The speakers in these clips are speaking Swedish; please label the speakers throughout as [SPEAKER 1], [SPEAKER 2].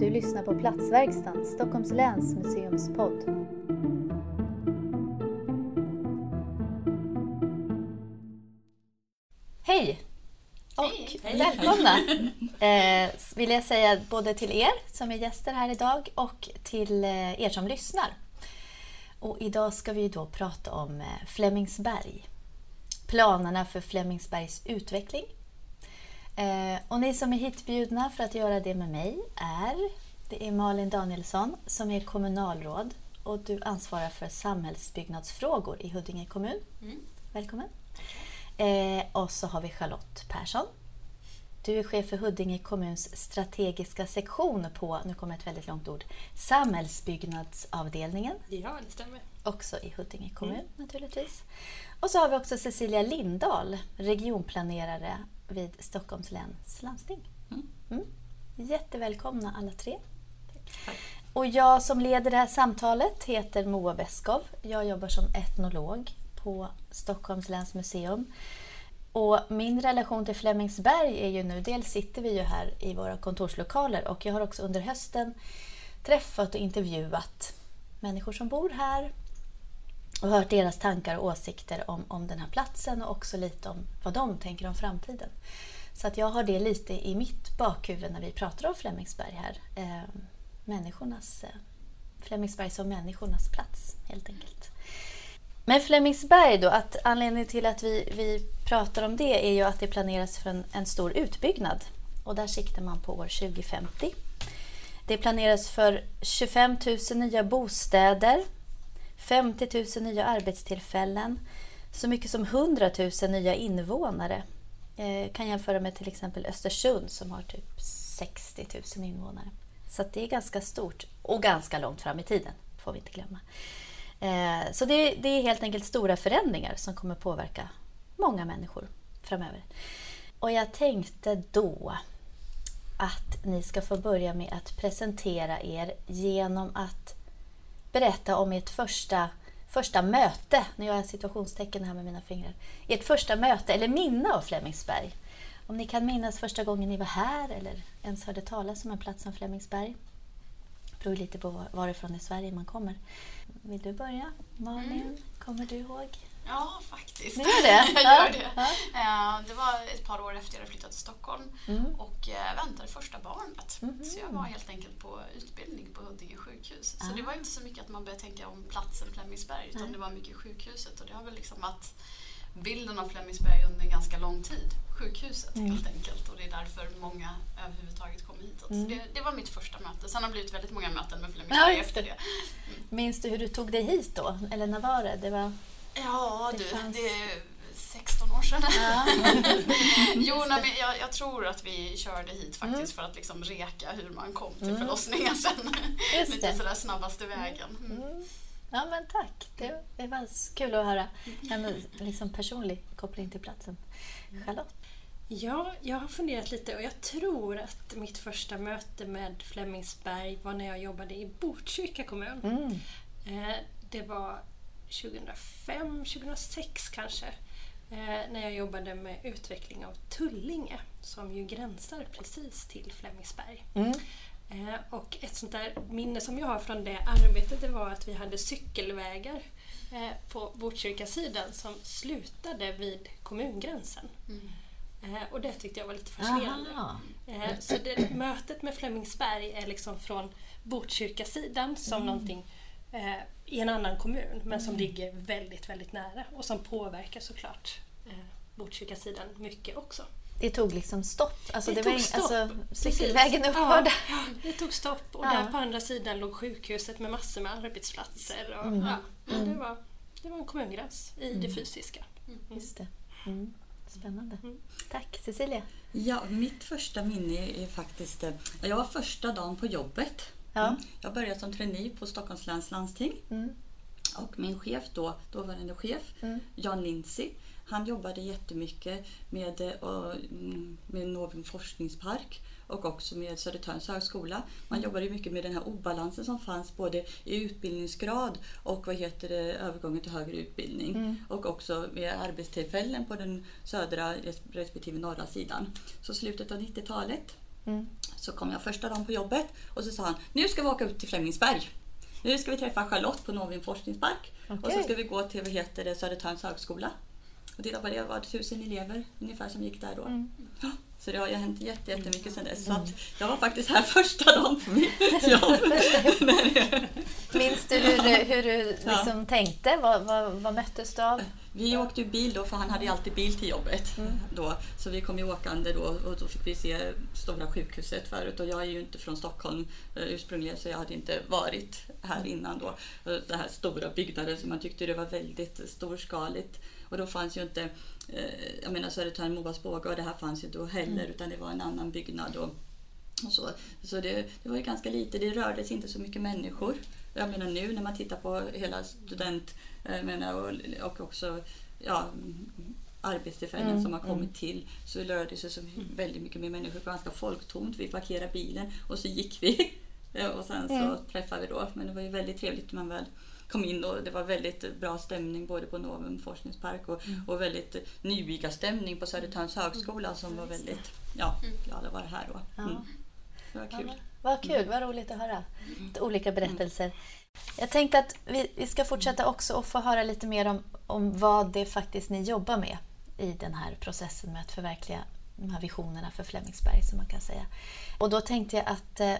[SPEAKER 1] Du lyssnar på Platsverkstan, Stockholms läns museumspodd. Hej! Och
[SPEAKER 2] Hej.
[SPEAKER 1] välkomna eh, vill jag säga både till er som är gäster här idag och till eh, er som lyssnar. Och idag ska vi då prata om eh, Flemingsberg. Planerna för Flemingsbergs utveckling. Eh, och ni som är hitbjudna för att göra det med mig är det är Malin Danielsson som är kommunalråd och du ansvarar för samhällsbyggnadsfrågor i Huddinge kommun.
[SPEAKER 2] Mm.
[SPEAKER 1] Välkommen! Eh, och så har vi Charlotte Persson. Du är chef för Huddinge kommuns strategiska sektion på, nu kommer ett väldigt långt ord, samhällsbyggnadsavdelningen.
[SPEAKER 2] Ja, det stämmer.
[SPEAKER 1] Också i Huddinge kommun naturligtvis. Och så har vi också Cecilia Lindahl, regionplanerare vid Stockholms läns landsting. Mm. Jättevälkomna alla tre. Och jag som leder det här samtalet heter Moa Beskov. Jag jobbar som etnolog på Stockholms läns museum. Och min relation till Flemingsberg är ju nu, dels sitter vi ju här i våra kontorslokaler och jag har också under hösten träffat och intervjuat människor som bor här och hört deras tankar och åsikter om, om den här platsen och också lite om vad de tänker om framtiden. Så att jag har det lite i mitt bakhuvud när vi pratar om Flemingsberg här. Ehm, Människornas, eh, Flemingsberg som människornas plats helt enkelt. Men Flemingsberg då, att anledningen till att vi, vi pratar om det är ju att det planeras för en, en stor utbyggnad. Och där siktar man på år 2050. Det planeras för 25 000 nya bostäder, 50 000 nya arbetstillfällen, så mycket som 100 000 nya invånare. Eh, kan jämföra med till exempel Östersund som har typ 60 000 invånare. Så att det är ganska stort och ganska långt fram i tiden, får vi inte glömma. Eh, så det, det är helt enkelt stora förändringar som kommer påverka många människor framöver. Och jag tänkte då att ni ska få börja med att presentera er genom att berätta om ert första, första möte, nu gör jag situationstecken här med mina fingrar, ert första möte eller minne av Flemingsberg. Om ni kan minnas första gången ni var här eller ens hörde talas om en plats som Flemingsberg. Det beror lite på var- varifrån i Sverige man kommer. Vill du börja? Malin, kommer du ihåg?
[SPEAKER 2] Ja, faktiskt.
[SPEAKER 1] Ni gör det?
[SPEAKER 2] jag
[SPEAKER 1] Ja,
[SPEAKER 2] gör det.
[SPEAKER 1] ja.
[SPEAKER 2] Det var ett par år efter jag hade flyttat till Stockholm
[SPEAKER 1] Mm.
[SPEAKER 2] och eh, väntade första barnet.
[SPEAKER 1] Mhm.
[SPEAKER 2] Så jag var helt enkelt på utbildning på Huddinge sjukhus. Så
[SPEAKER 1] Ah.
[SPEAKER 2] det var inte så mycket att man började tänka om platsen Flemingsberg utan det var mycket sjukhuset och det har väl liksom att bilden av Flemingsberg under en ganska lång tid. Sjukhuset
[SPEAKER 1] Mm.
[SPEAKER 2] helt enkelt och det är därför många överhuvudtaget kommer hitåt.
[SPEAKER 1] Mm.
[SPEAKER 2] Så det, det var mitt första möte. Sen har det blivit väldigt många möten med
[SPEAKER 1] Ja,
[SPEAKER 2] Flemingsberg
[SPEAKER 1] just
[SPEAKER 2] efter
[SPEAKER 1] det.
[SPEAKER 2] det.
[SPEAKER 1] Minns du hur du tog dig hit då? Eller när var det? det var...
[SPEAKER 2] Ja
[SPEAKER 1] Det
[SPEAKER 2] du,
[SPEAKER 1] fanns-
[SPEAKER 2] det är 16 år sedan.
[SPEAKER 1] Ja.
[SPEAKER 2] jo, nej, jag, jag tror att vi körde hit faktiskt för att liksom reka hur man kom till
[SPEAKER 1] Mm.
[SPEAKER 2] förlossningen sen.
[SPEAKER 1] Just
[SPEAKER 2] Lite
[SPEAKER 1] det.
[SPEAKER 2] sådär snabbaste vägen.
[SPEAKER 1] Ja men tack, det, det var kul att höra en liksom personlig koppling till platsen. Charlotte?
[SPEAKER 3] Ja, jag har funderat lite och jag tror att mitt första möte med Flemingsberg var när jag jobbade i Botkyrka kommun.
[SPEAKER 1] Mm.
[SPEAKER 3] Eh, Det var 2005, 2006 kanske. eh, När jag jobbade med utveckling av Tullinge som ju gränsar precis till Flemingsberg.
[SPEAKER 1] Mm.
[SPEAKER 3] Eh, Och ett sånt där minne som jag har från det arbetet det var att vi hade cykelvägar eh, på Botkyrkasidan som slutade vid kommungränsen.
[SPEAKER 2] Mm.
[SPEAKER 3] Eh, Och det tyckte jag var lite fascinerande.
[SPEAKER 1] Aha.
[SPEAKER 3] Så det, mötet med Flemingsberg är liksom från Botkyrkasidan som någonting eh, i en annan kommun men som ligger väldigt, väldigt nära och som påverkar såklart Botkyrkasidan mycket också.
[SPEAKER 1] Det tog liksom stopp? Alltså,
[SPEAKER 3] Det
[SPEAKER 1] det,
[SPEAKER 3] tog
[SPEAKER 1] var
[SPEAKER 3] stopp,
[SPEAKER 1] Alltså,
[SPEAKER 3] precis.
[SPEAKER 1] cykelvägen upphörde?
[SPEAKER 3] Ja, det tog stopp och
[SPEAKER 1] Ja.
[SPEAKER 3] där på andra sidan låg sjukhuset med massor med arbetsplatser. Och,
[SPEAKER 1] Mm.
[SPEAKER 3] ja, det, var, det var en kommungräns i det fysiska.
[SPEAKER 1] Just det. Mm. Spännande.
[SPEAKER 3] Mm.
[SPEAKER 1] Tack. Cecilia?
[SPEAKER 4] Ja, mitt första minne är faktiskt... eh, Jag var första dagen på jobbet.
[SPEAKER 1] Ja.
[SPEAKER 4] Mm. Jag började som trainee på Stockholms läns landsting.
[SPEAKER 1] Mm.
[SPEAKER 4] Och min chef då, dåvarande chef,
[SPEAKER 1] Mm.
[SPEAKER 4] Jan Lindsay, han jobbade jättemycket med, eh, mm, med Novum forskningspark och också med Södertörns högskola. Man jobbade ju mycket med den här obalansen som fanns både i utbildningsgrad och vad heter det, övergången till högre utbildning.
[SPEAKER 1] Mm.
[SPEAKER 4] Och också med arbetstillfällen på den södra res- respektive norra sidan. Så slutet av 90-talet Så kom jag första dagen på jobbet och så sa han, nu ska vi åka upp till Flemingsberg. Nu ska vi träffa Charlotte på Novin forskningspark och så ska vi gå till vad heter det, Södertörns högskola. Och titta på det, var tusen elever ungefär som gick där då. Ja, så det har ju hänt jätte- jättemycket sedan dess. Så att jag var faktiskt här första dagen på mitt jobb.
[SPEAKER 1] Minns du hur, hur du liksom tänkte? Vad, vad, vad möttes du av?
[SPEAKER 4] Vi åkte bil då, för han hade ju alltid bil till jobbet.
[SPEAKER 1] Mm.
[SPEAKER 4] Då. Så vi kom ju åkande då och då fick vi se Stora sjukhuset förut. Och jag är ju inte från Stockholm eh, ursprungligen så jag hade inte varit här innan då. Och Det här stora byggnaden som man tyckte det var väldigt storskaligt. Och då fanns ju inte, eh, jag menar Södertörn, Movas båge och det här fanns ju då heller
[SPEAKER 1] Mm.
[SPEAKER 4] utan det var en annan byggnad. Och, och så så det, det var ju ganska lite, det rörde sig inte så mycket människor. Jag menar nu när man tittar på hela student jag menar, och, och också ja, arbetstillfällen
[SPEAKER 1] Mm,
[SPEAKER 4] som har kommit till så rörde det sig så väldigt mycket mer människor. Ganska folktomt. Vi parkerade bilen och så gick vi. Och sen så
[SPEAKER 1] Mm.
[SPEAKER 4] träffade vi då. Men det var ju väldigt trevligt när man väl kom in och det var väldigt bra stämning både på Novum forskningspark och,
[SPEAKER 1] Mm.
[SPEAKER 4] och väldigt nybygarstämning på Södertörns högskola som var väldigt ja, glada att vara här då. Mm. Det var kul.
[SPEAKER 1] Vad kul, vad roligt att höra. Olika berättelser. Jag tänkte att vi, vi ska fortsätta också och få höra lite mer om, om vad det faktiskt ni jobbar med i den här processen med att förverkliga de här visionerna för Flemingsberg som man kan säga. Och då tänkte jag att eh,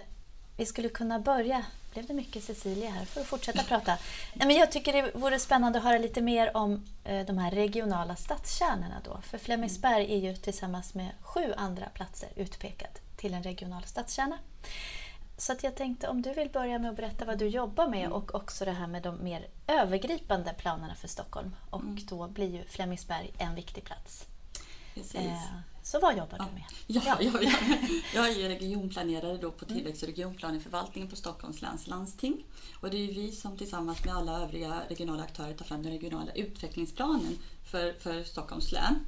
[SPEAKER 1] vi skulle kunna börja, blev det mycket Cecilia här, för att fortsätta prata. Nej, men jag tycker det vore spännande att höra lite mer om eh, de här regionala stadskärnorna då. För Flemingsberg är ju tillsammans med sju andra platser utpekat till en regional stadskärna. Så att jag tänkte om du vill börja med att berätta vad du jobbar med och också det här med de mer övergripande planerna för Stockholm. Och då blir ju Flemingsberg en viktig plats.
[SPEAKER 4] Precis.
[SPEAKER 1] Så vad jobbar du med?
[SPEAKER 4] Ja, ja. Ja, Jag är regionplanerare då på tillväxt och regionplaneförvaltningen på Stockholms läns landsting. Och det är vi som tillsammans med alla övriga regionala aktörer tar fram den regionala utvecklingsplanen för, för Stockholms län.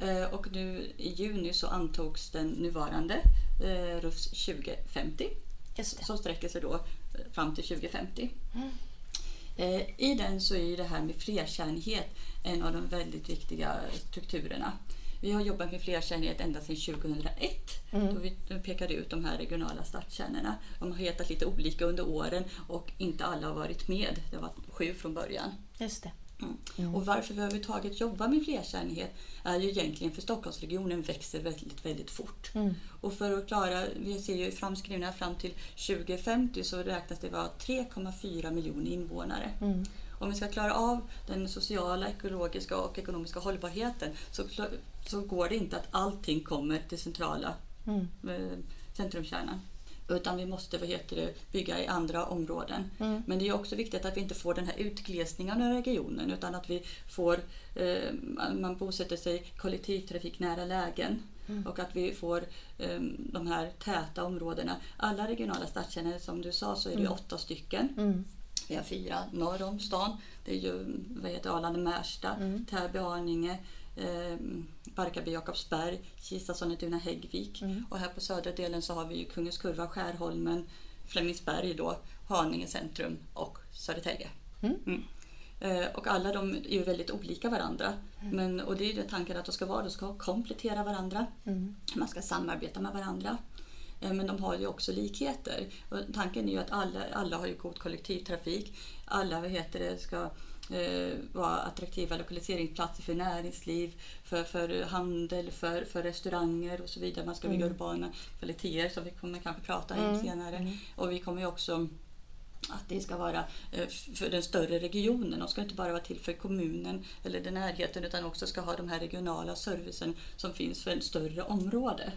[SPEAKER 4] Eh, och nu i juni så antogs den nuvarande eh, RUFS 2050
[SPEAKER 1] Just det.
[SPEAKER 4] som sträcker sig då eh, fram till 2050. Eh, I den så är det här med flerkärnighet en av de väldigt viktiga strukturerna. Vi har jobbat med flerkärnighet ända sedan 2001 då vi pekade ut de här regionala stadskärnorna. De har hetat lite olika under åren och inte alla har varit med. Det var sju från början.
[SPEAKER 1] Just det.
[SPEAKER 4] Mm. Och varför vi överhuvudtaget jobbar med flerkärnighet är ju egentligen för Stockholmsregionen växer väldigt, väldigt fort. Och för att klara, vi ser ju framskrivna fram till 2050 så räknas det vara 3,4 miljoner invånare. Om vi ska klara av den sociala, ekologiska och ekonomiska hållbarheten så, så går det inte att allting kommer till centrala eh, centrumkärnan. Utan vi måste vad heter det, bygga i andra områden. Men det är också viktigt att vi inte får den här utglesningen av regionen utan att vi får, eh, man bosätter sig kollektivtrafiknära lägen. Och att vi får eh, de här täta områdena. Alla regionala stadskärnor, som du sa, så är det åtta stycken. Vi har fyra norr om stan. Det är ju vad heter Arlanda, Märsta, Täby, Arninge, eh, Barkarby, Jakobsberg, Kista, Sollentuna, Häggvik. Och här på södra delen så har vi ju Kungens Kurva, Skärholmen, Flemingsberg då, Haninge centrum och Södertälje. Mm. Eh, Och alla de är ju väldigt olika varandra. Men, och det är ju tanken att de ska vara, de ska komplettera varandra. Man ska samarbeta med varandra. Eh, Men de har ju också likheter. Och tanken är ju att alla, alla har ju god kollektivtrafik. Alla vad heter det, ska vara attraktiva lokaliseringsplatser för näringsliv, för, för handel, för, för restauranger och så vidare. Man ska bygga urbana kvaliteter som vi kommer kanske prata om senare. Och vi kommer också att det ska vara eh, för den större regionen. De ska inte bara vara till för kommunen eller den närheten utan också ska ha de här regionala servicen som finns för ett större område.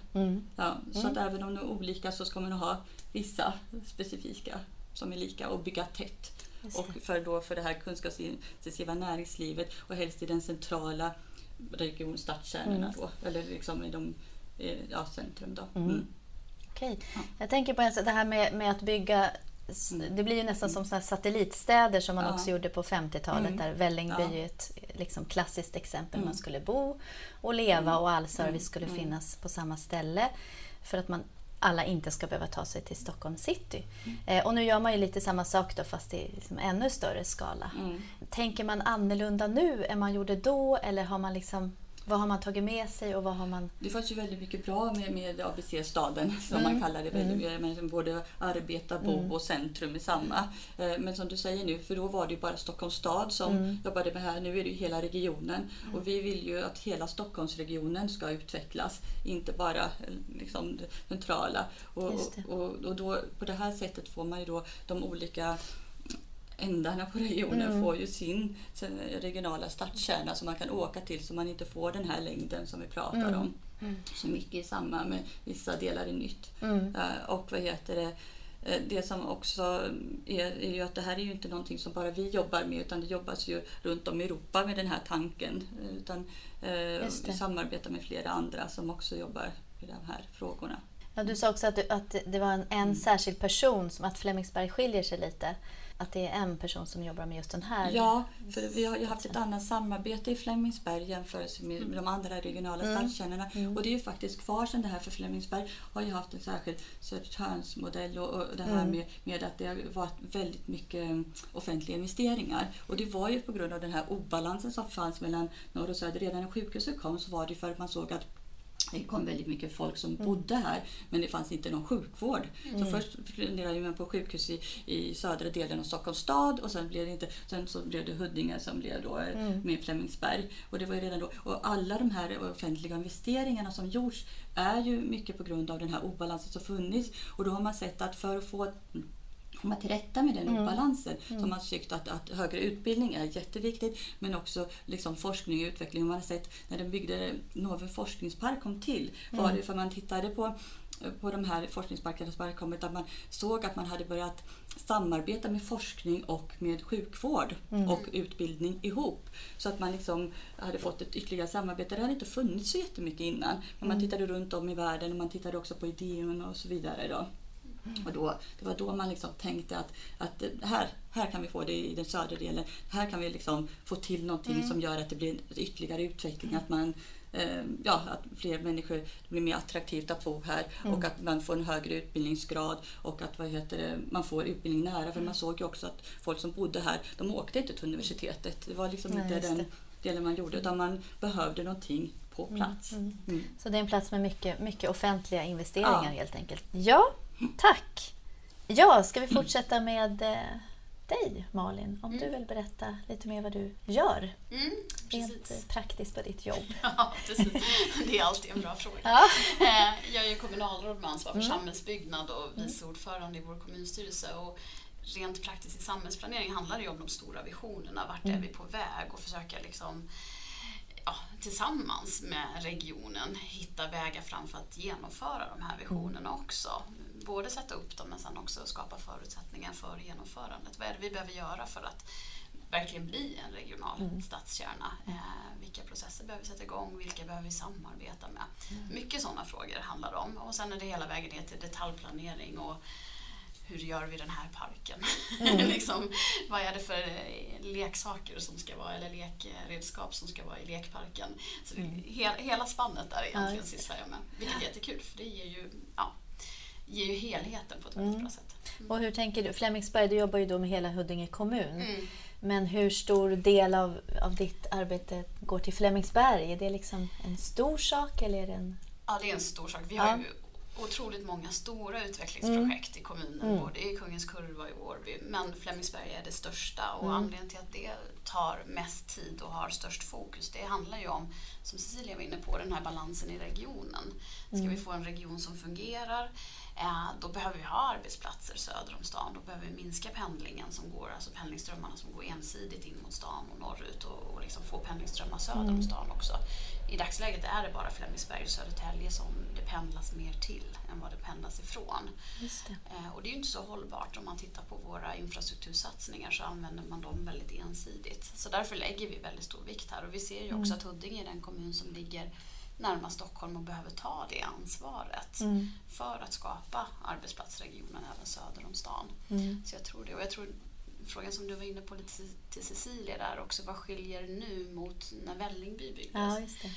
[SPEAKER 4] Ja, så att även om de är olika så ska man ha vissa specifika som är lika och bygga tätt. Och för, då, för det här kunskapsintensiva näringslivet och helst i den centrala region stadskärnorna då, eller liksom i de eh, ja, centrum. Då. Mm.
[SPEAKER 1] Okej. Jag tänker på det här med, med att bygga s- det blir ju nästan som såna satellitstäder som man
[SPEAKER 4] Ja.
[SPEAKER 1] också gjorde på 50-talet
[SPEAKER 4] Mm.
[SPEAKER 1] där Vällingby
[SPEAKER 4] Ja.
[SPEAKER 1] är ett liksom, klassiskt exempel. Man skulle bo och leva och all service skulle finnas på samma ställe för att man alla inte ska behöva ta sig till Stockholm city. Eh, och nu gör man ju lite samma sak då fast i liksom ännu större skala.
[SPEAKER 4] Mm.
[SPEAKER 1] Tänker man annorlunda nu än man gjorde då eller har man liksom Vad har man tagit med sig och vad har man...
[SPEAKER 4] Det fanns ju väldigt mycket bra med, med ABC-staden som
[SPEAKER 1] Mm.
[SPEAKER 4] man kallar det. Väldigt, men både arbeta, bo
[SPEAKER 1] Mm.
[SPEAKER 4] och centrum i samma. Eh, Men som du säger nu, för då var det ju bara Stockholms stad som
[SPEAKER 1] Mm.
[SPEAKER 4] jobbade med här. Nu är det ju hela regionen. Och vi vill ju att hela Stockholmsregionen ska utvecklas. Inte bara eh, liksom det centrala. Och,
[SPEAKER 1] det.
[SPEAKER 4] och, och då, på det här sättet får man ju då de olika ändarna på regionen
[SPEAKER 1] Mm.
[SPEAKER 4] får ju sin regionala stadskärna som man kan åka till så man inte får den här längden som vi pratar
[SPEAKER 1] Mm.
[SPEAKER 4] om. Så mycket i samma med vissa delar är nytt.
[SPEAKER 1] Mm.
[SPEAKER 4] Eh, Och vad heter det? Eh, Det som också är, är ju att det här är ju inte någonting som bara vi jobbar med utan det jobbas ju runt om i Europa med den här tanken. Eh, Utan eh, vi samarbetar med flera andra som också jobbar med de här frågorna.
[SPEAKER 1] Ja, du sa också att, du, att det var en, en
[SPEAKER 4] Mm.
[SPEAKER 1] särskild person, som att Flemingsberg skiljer sig lite. Att det är en person som jobbar med just den här.
[SPEAKER 4] Ja, för vi har ju haft ett annat samarbete i Flemingsberg jämfört med med de andra regionala
[SPEAKER 1] Mm.
[SPEAKER 4] stadskärnorna. Och det är ju faktiskt kvar sedan det här för Flemingsberg har ju haft en särskild Södertörnsmodell och, och det här
[SPEAKER 1] Mm.
[SPEAKER 4] med, med att det har varit väldigt mycket mm, offentliga investeringar. Och det var ju på grund av den här obalansen som fanns mellan norr och söder. Redan när sjukhuset kom så var det för att man såg att det kom väldigt mycket folk som bodde här men det fanns inte någon sjukvård. Så först funderade man på sjukhus i, i södra delen av Stockholms stad och sen blev det, inte, sen så blev det Huddinge som blev då eh, med Flemingsberg. Och det var redan då. Och alla de här offentliga investeringarna som gjorts är ju mycket på grund av den här obalansen som funnits. Och då har man sett att för att få komma till rätta med den obalansen så har man tyckt att, att högre utbildning är jätteviktigt men också liksom forskning och utveckling. Och man har sett när de byggde Novum forskningspark kom till var det för man tittade på på de här forskningsparkerna som hade kommit att man såg att man hade börjat samarbeta med forskning och med sjukvård och utbildning ihop. Så att man liksom hade fått ett ytterligare samarbete. Det hade inte funnits så jättemycket innan. Men man tittade runt om i världen och man tittade också på idén och så vidare. Då. Och då, det var då man liksom tänkte att, att här, här kan vi få det i den södra delen. Här kan vi liksom få till någonting som gör att det blir ytterligare utveckling. Att, man, eh, ja, att fler människor blir mer attraktivt att bo här och att man får en högre utbildningsgrad och att vad heter det, man får utbildning nära. För man såg ju också att folk som bodde här, de åkte inte till universitetet. Det var liksom
[SPEAKER 1] Nej,
[SPEAKER 4] inte den delen man gjorde utan man behövde någonting på plats. Mm.
[SPEAKER 1] Så det är en plats med mycket, mycket offentliga investeringar
[SPEAKER 4] Ja.
[SPEAKER 1] helt enkelt. Ja, tack! Ja, ska vi fortsätta med eh, dig Malin? Om du vill berätta lite mer vad du gör
[SPEAKER 2] Mm,
[SPEAKER 1] rent
[SPEAKER 2] precis.
[SPEAKER 1] praktiskt på ditt jobb.
[SPEAKER 2] Ja, precis. Det är alltid en bra fråga.
[SPEAKER 1] Ja.
[SPEAKER 2] Eh, Jag är kommunalråd med ansvar för
[SPEAKER 1] Mm.
[SPEAKER 2] samhällsbyggnad och vice ordförande i vår kommunstyrelse. Och rent praktiskt i samhällsplanering handlar det om de stora visionerna. Vart
[SPEAKER 1] Mm.
[SPEAKER 2] är vi på väg? Och försöka liksom, ja, tillsammans med regionen hitta vägar fram för att genomföra de här visionerna också. Både sätta upp dem men sen också skapa förutsättningar för genomförandet. Vad är det vi behöver göra för att verkligen bli en regional stadskärna? Eh, vilka processer behöver vi sätta igång? Vilka behöver vi samarbeta med? Mycket sådana frågor handlar det om. Och sen är det hela vägen ner till detaljplanering och hur gör vi den här parken? liksom, vad är det för eh, leksaker som ska vara, eller lekredskap som ska vara i lekparken? Så det, he, hela spannet där egentligen
[SPEAKER 1] det.
[SPEAKER 2] sysslar jag med. Vilket är jättekul för det ger ju, ja, ger ju helheten på ett väldigt bra sätt.
[SPEAKER 1] Och hur tänker du? Flemingsberg, du jobbar ju då med hela Huddinge kommun.
[SPEAKER 2] Mm.
[SPEAKER 1] Men hur stor del av, av ditt arbete går till Flemingsberg? Är det liksom en stor sak eller är det en...
[SPEAKER 2] Ja, det är en stor sak. Vi har
[SPEAKER 1] Ja. Mm.
[SPEAKER 2] ju otroligt många stora utvecklingsprojekt i kommunen, både i Kungens Kurva och i Vårby. Men Flemingsberg är det största och
[SPEAKER 1] Mm.
[SPEAKER 2] anledningen till att det tar mest tid och har störst fokus, det handlar ju om, som Cecilia var inne på, den här balansen i regionen. Ska
[SPEAKER 1] Mm.
[SPEAKER 2] vi få en region som fungerar, då behöver vi ha arbetsplatser söder om stan. Då behöver vi minska pendlingen som går, alltså pendlingsströmmarna som går ensidigt in mot stan och norrut och, och liksom få pendlingsströmmar söder
[SPEAKER 1] Mm.
[SPEAKER 2] om stan också. I dagsläget är det bara Flemingsberg och Södertälje som det pendlas mer till än vad det pendlas ifrån.
[SPEAKER 1] Det.
[SPEAKER 2] Eh, Och det är ju inte så hållbart. Om man tittar på våra infrastruktursatsningar så använder man dem väldigt ensidigt. Så därför lägger vi väldigt stor vikt här. Och vi ser ju också att Huddinge är den kommun som ligger närmast Stockholm och behöver ta det ansvaret
[SPEAKER 1] Mm.
[SPEAKER 2] för att skapa arbetsplatsregionen även söder om stan.
[SPEAKER 1] Mm.
[SPEAKER 2] Så jag tror det. Och jag tror frågan som du var inne på lite till Cecilia där också, vad skiljer nu mot när Vällingby byggdes?
[SPEAKER 1] Ja, det.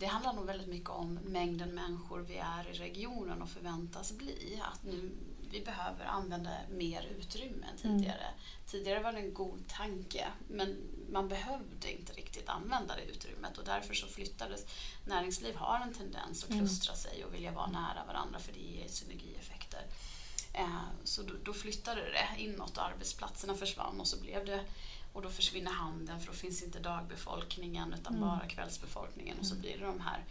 [SPEAKER 2] Det handlar nog väldigt mycket om mängden människor vi är i regionen och förväntas bli. Att nu vi behöver använda mer utrymme än tidigare. Mm. Tidigare var det en god tanke men man behövde inte riktigt använda det utrymmet och därför så flyttades. Näringsliv har en tendens att mm. klustra mm. sig och vilja vara nära varandra för det ger synergieffekter. Eh, så då, då flyttade det inåt och arbetsplatserna försvann och så blev det och då försvinner handeln för då finns inte dagbefolkningen utan mm. bara kvällsbefolkningen och så mm. blir det de här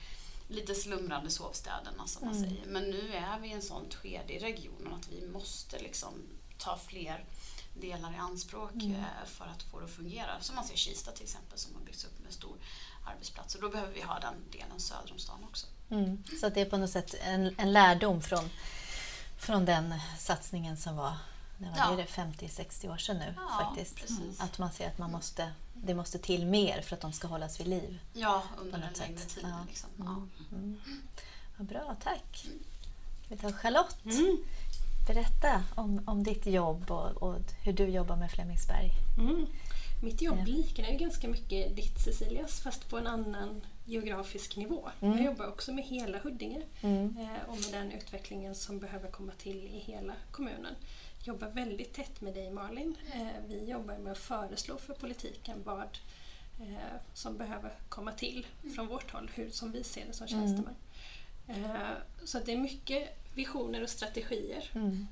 [SPEAKER 2] lite slumrande sovstäderna som man mm. säger. Men nu är vi i en sånt skede i regionen att vi måste liksom ta fler delar i anspråk mm. Eh, för att få det att fungera. Som man ser Kista till exempel som har byggts upp med stor arbetsplats. Och då behöver vi ha den delen söder om stan också.
[SPEAKER 1] Mm. Så det är på något sätt en, en lärdom från, från den satsningen som var det var ja. det 50-60 år sedan nu ja, faktiskt. Precis. Att man ser att man måste, det måste till mer för att de ska hållas vid liv.
[SPEAKER 2] Ja, under en längre tid. Ja. Liksom. Mm.
[SPEAKER 1] Mm. Vad bra, tack. Vi tar Charlotte. Mm. Berätta om, om ditt jobb och, och hur du jobbar med Flemingsberg.
[SPEAKER 3] Mm. Mitt jobb liknar ju ganska mycket ditt Cecilias fast på en annan geografisk nivå. Mm. Jag jobbar också med hela Huddinge mm. Eh, och med den utvecklingen som behöver komma till i hela kommunen jobbar väldigt tätt med dig Malin. Eh, vi jobbar med att föreslå för politiken vad eh, som behöver komma till från vårt håll, hur, som vi ser det som mm. tjänstemän. Mm. Så det är mycket visioner och strategier mm.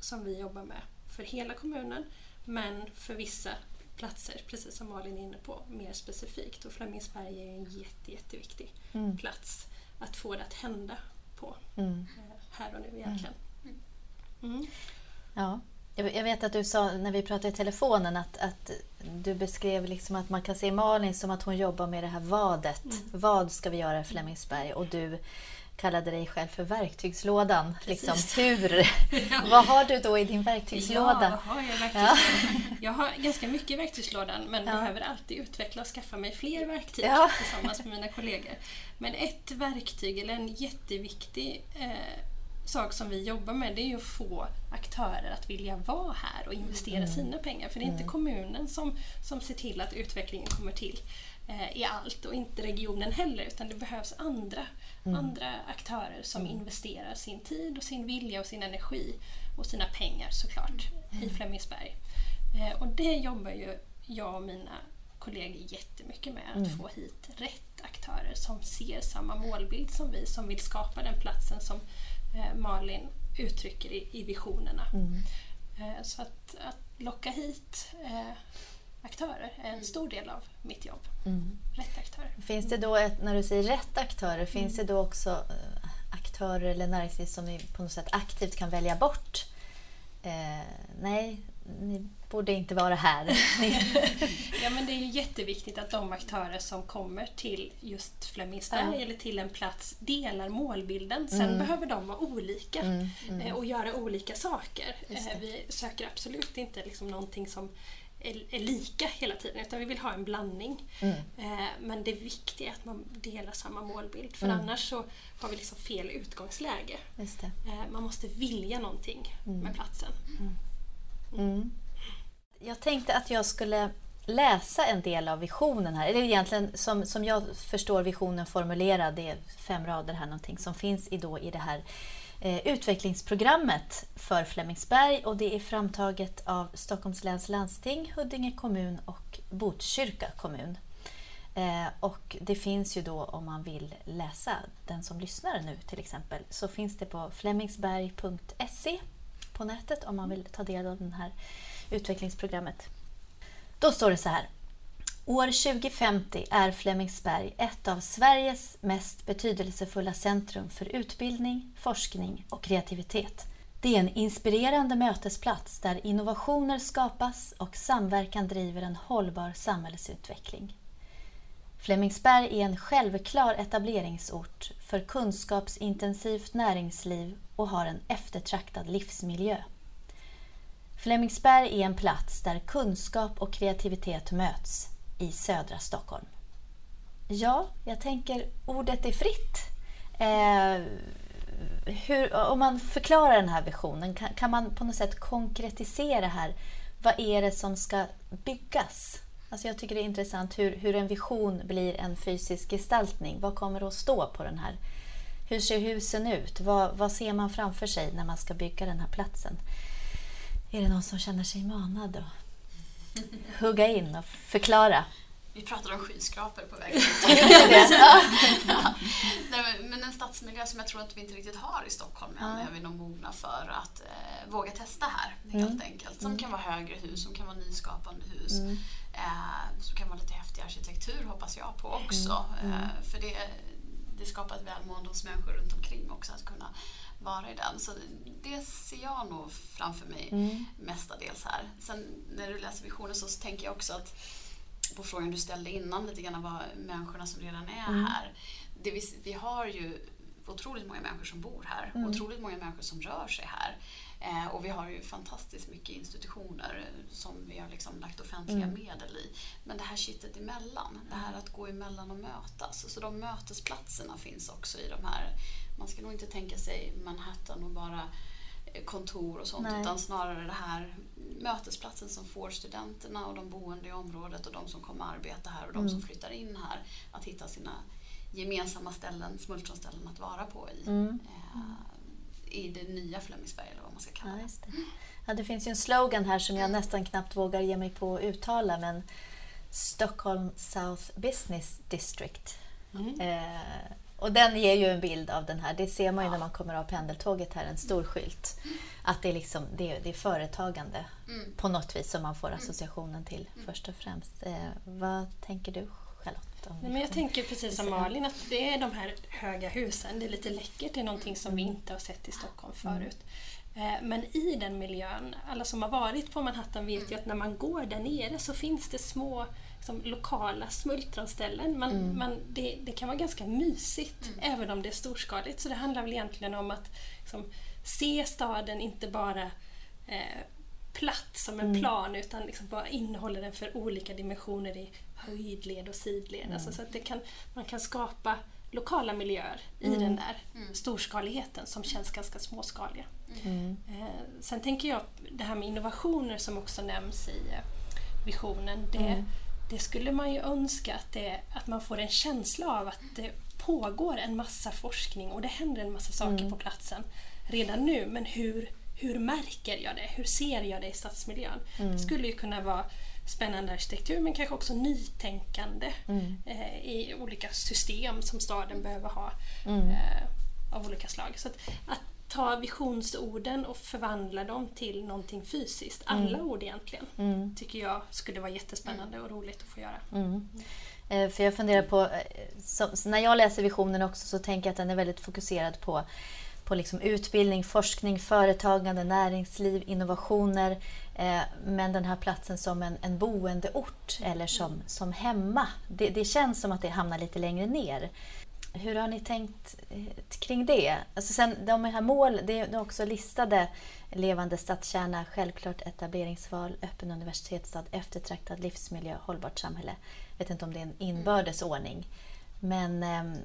[SPEAKER 3] som vi jobbar med för hela kommunen men för vissa platser, precis som Malin är inne på, mer specifikt. Och Flemingsberg är en jätte, jätteviktig mm. plats att få det att hända på mm. här och nu egentligen.
[SPEAKER 1] Mm. Ja. Jag vet att du sa när vi pratade i telefonen att, att du beskrev liksom att man kan se Malin som att hon jobbar med det här vadet. Mm. Vad ska vi göra i Flemingsberg? Och du kallade dig själv för verktygslådan. Liksom, hur? ja. Vad har du då i din verktygslåda?
[SPEAKER 3] Ja, jag, verktygslådan? Ja. jag har ganska mycket i verktygslådan men ja. behöver alltid utveckla och skaffa mig fler verktyg tillsammans med mina kollegor. Men ett verktyg, eller en jätteviktig eh, sak som vi jobbar med det är ju att få aktörer att vilja vara här och investera mm. sina pengar. För det är inte mm. kommunen som, som ser till att utvecklingen kommer till eh, i allt och inte regionen heller utan det behövs andra, mm. andra aktörer som mm. investerar sin tid och sin vilja och sin energi och sina pengar såklart i mm. Flemingsberg. Eh, och det jobbar ju jag och mina kollegor jättemycket med, att mm. få hit rätt aktörer som ser samma målbild som vi, som vill skapa den platsen som Malin uttrycker i, i visionerna. Mm. Eh, så att, att locka hit eh, aktörer är en stor del av mitt jobb. Mm. Rätt aktörer.
[SPEAKER 1] Finns det då, ett, när du säger rätt aktörer, finns mm. det då också eh, aktörer eller näringsliv som ni på något sätt aktivt kan välja bort? Eh, nej, ni borde inte vara här.
[SPEAKER 3] ja, men det är ju jätteviktigt att de aktörer som kommer till just Flemingsberg ja. eller till en plats delar målbilden. Sen mm. behöver de vara olika mm, mm. Eh, och göra olika saker. Eh, vi söker absolut inte liksom någonting som är, lika hela tiden utan vi vill ha en blandning. Mm. Eh, men det viktiga är att man delar samma målbild för mm. annars så har vi liksom fel utgångsläge. Man måste vilja någonting mm. med platsen.
[SPEAKER 1] Jag tänkte att jag skulle läsa en del av visionen här. Eller egentligen som, som jag förstår visionen formulerad, det är fem rader här någonting som finns i, då, i det här eh, utvecklingsprogrammet för Flemingsberg och det är framtaget av Stockholms läns landsting, Huddinge kommun och Botkyrka kommun. Eh, och det finns ju då om man vill läsa, den som lyssnar nu till exempel, så finns det på flemingsberg.se på nätet om man vill ta del av den här utvecklingsprogrammet. Då står det så här. År 2050 är Flemingsberg ett av Sveriges mest betydelsefulla centrum för utbildning, forskning och kreativitet. Det är en inspirerande mötesplats där innovationer skapas och samverkan driver en hållbar samhällsutveckling. Flemingsberg är en självklar etableringsort för kunskapsintensivt näringsliv och har en eftertraktad livsmiljö. Flemingsberg är en plats där kunskap och kreativitet möts i södra Stockholm. Ja, jag tänker ordet är fritt. Eh, hur, om man förklarar den här visionen, kan, kan, man på något sätt konkretisera här? Vad är det som ska byggas? Alltså jag tycker det är intressant hur, hur en vision blir en fysisk gestaltning. Vad kommer att stå på den här Hur ser husen ut? Vad, vad ser man framför sig när man ska bygga den här platsen? Är det någon som känner sig manad att hugga in och förklara?
[SPEAKER 2] Vi pratar om skyskrapor på vägen Nej, men en stadsmiljö som jag tror att vi inte riktigt har i Stockholm än är vi nog mogna för att eh, våga testa här helt mm. enkelt. Som mm. kan vara högre hus, som kan vara nyskapande hus. Mm. Eh, som kan vara lite häftig arkitektur hoppas jag på också. Mm. Eh, för det, det skapar ett välmående hos människor runt omkring också att kunna vara i den. Så det ser jag nog framför mig mm. mestadels här. Sen när du läser visionen så tänker jag också att på frågan du ställde innan lite grann vad människorna som redan är mm. här. Det vi, vi har ju otroligt många människor som bor här, mm. otroligt många människor som rör sig här. Eh, och vi har ju fantastiskt mycket institutioner som vi har liksom lagt offentliga mm. medel i. Men det här kittet emellan, det här att gå emellan och mötas. Så de mötesplatserna finns också i de här. Man ska nog inte tänka sig Manhattan och bara kontor och sånt
[SPEAKER 1] Nej.
[SPEAKER 2] utan snarare det här mötesplatsen som får studenterna och de boende i området och de som kommer arbeta här och de mm. som flyttar in här att hitta sina gemensamma ställen, smultronställen att vara på i, mm. eh, i det nya Flemingsberg eller vad man ska kalla
[SPEAKER 1] det. Ja, det. Ja, det finns ju en slogan här som jag nästan knappt vågar ge mig på att uttala men Stockholm South Business District. Mm. Eh, och den ger ju en bild av den här. Det ser man ju när man kommer av pendeltåget här, en stor skylt. Att det är, liksom, det är, det är företagande mm. på något vis som man får associationen till mm. först och främst. Eh, vad tänker du Charlotte?
[SPEAKER 3] Nej, men jag tänker precis som Malin att det är de här höga husen. Det är lite läckert. Det är någonting som vi mm. inte har sett i Stockholm mm. förut. Mm. Men i den miljön, alla som har varit på Manhattan vet ju att när man går där nere så finns det små liksom, lokala smultronställen. Man, mm. man, det, det, kan vara ganska mysigt mm. även om det är storskaligt. Så det handlar väl egentligen om att liksom, se staden inte bara eh, platt som en mm. plan utan liksom, vad innehåller den för olika dimensioner i höjdled och sidled. Alltså, mm. Alltså, så att det kan, man kan skapa lokala miljöer i mm. den där mm. storskaligheten som känns ganska småskaliga. Mm. Eh, sen tänker jag det här med innovationer som också nämns i eh, visionen. Det, mm det skulle man ju önska att, det, att man får en känsla av att det pågår en massa forskning och det händer en massa saker mm. på platsen redan nu. Men hur, hur märker jag det? Hur ser jag det i stadsmiljön? Mm. Det skulle ju kunna vara spännande arkitektur men kanske också nytänkande mm. eh, i olika system som staden behöver ha mm. eh, av olika slag. Så att, att ta visionsorden och förvandla dem till någonting fysiskt. Alla mm. ord egentligen. Mm. Tycker jag skulle vara jättespännande och roligt att få göra.
[SPEAKER 1] Mm. Eh, för jag funderar på, eh, så, när jag läser visionen också så tänker jag att den är väldigt fokuserad på, på liksom utbildning, forskning, företagande, näringsliv, innovationer. Eh, men den här platsen som en, en boendeort eller som, mm. som hemma. Det, det känns som att det hamnar lite längre ner. Hur har ni tänkt eh, kring det? Alltså sen, de här mål, det är också listade levande stadskärna, självklart etableringsval, öppen universitetsstad, eftertraktad livsmiljö, hållbart samhälle. Jag vet inte om det är en inbördes ordning. Men eh,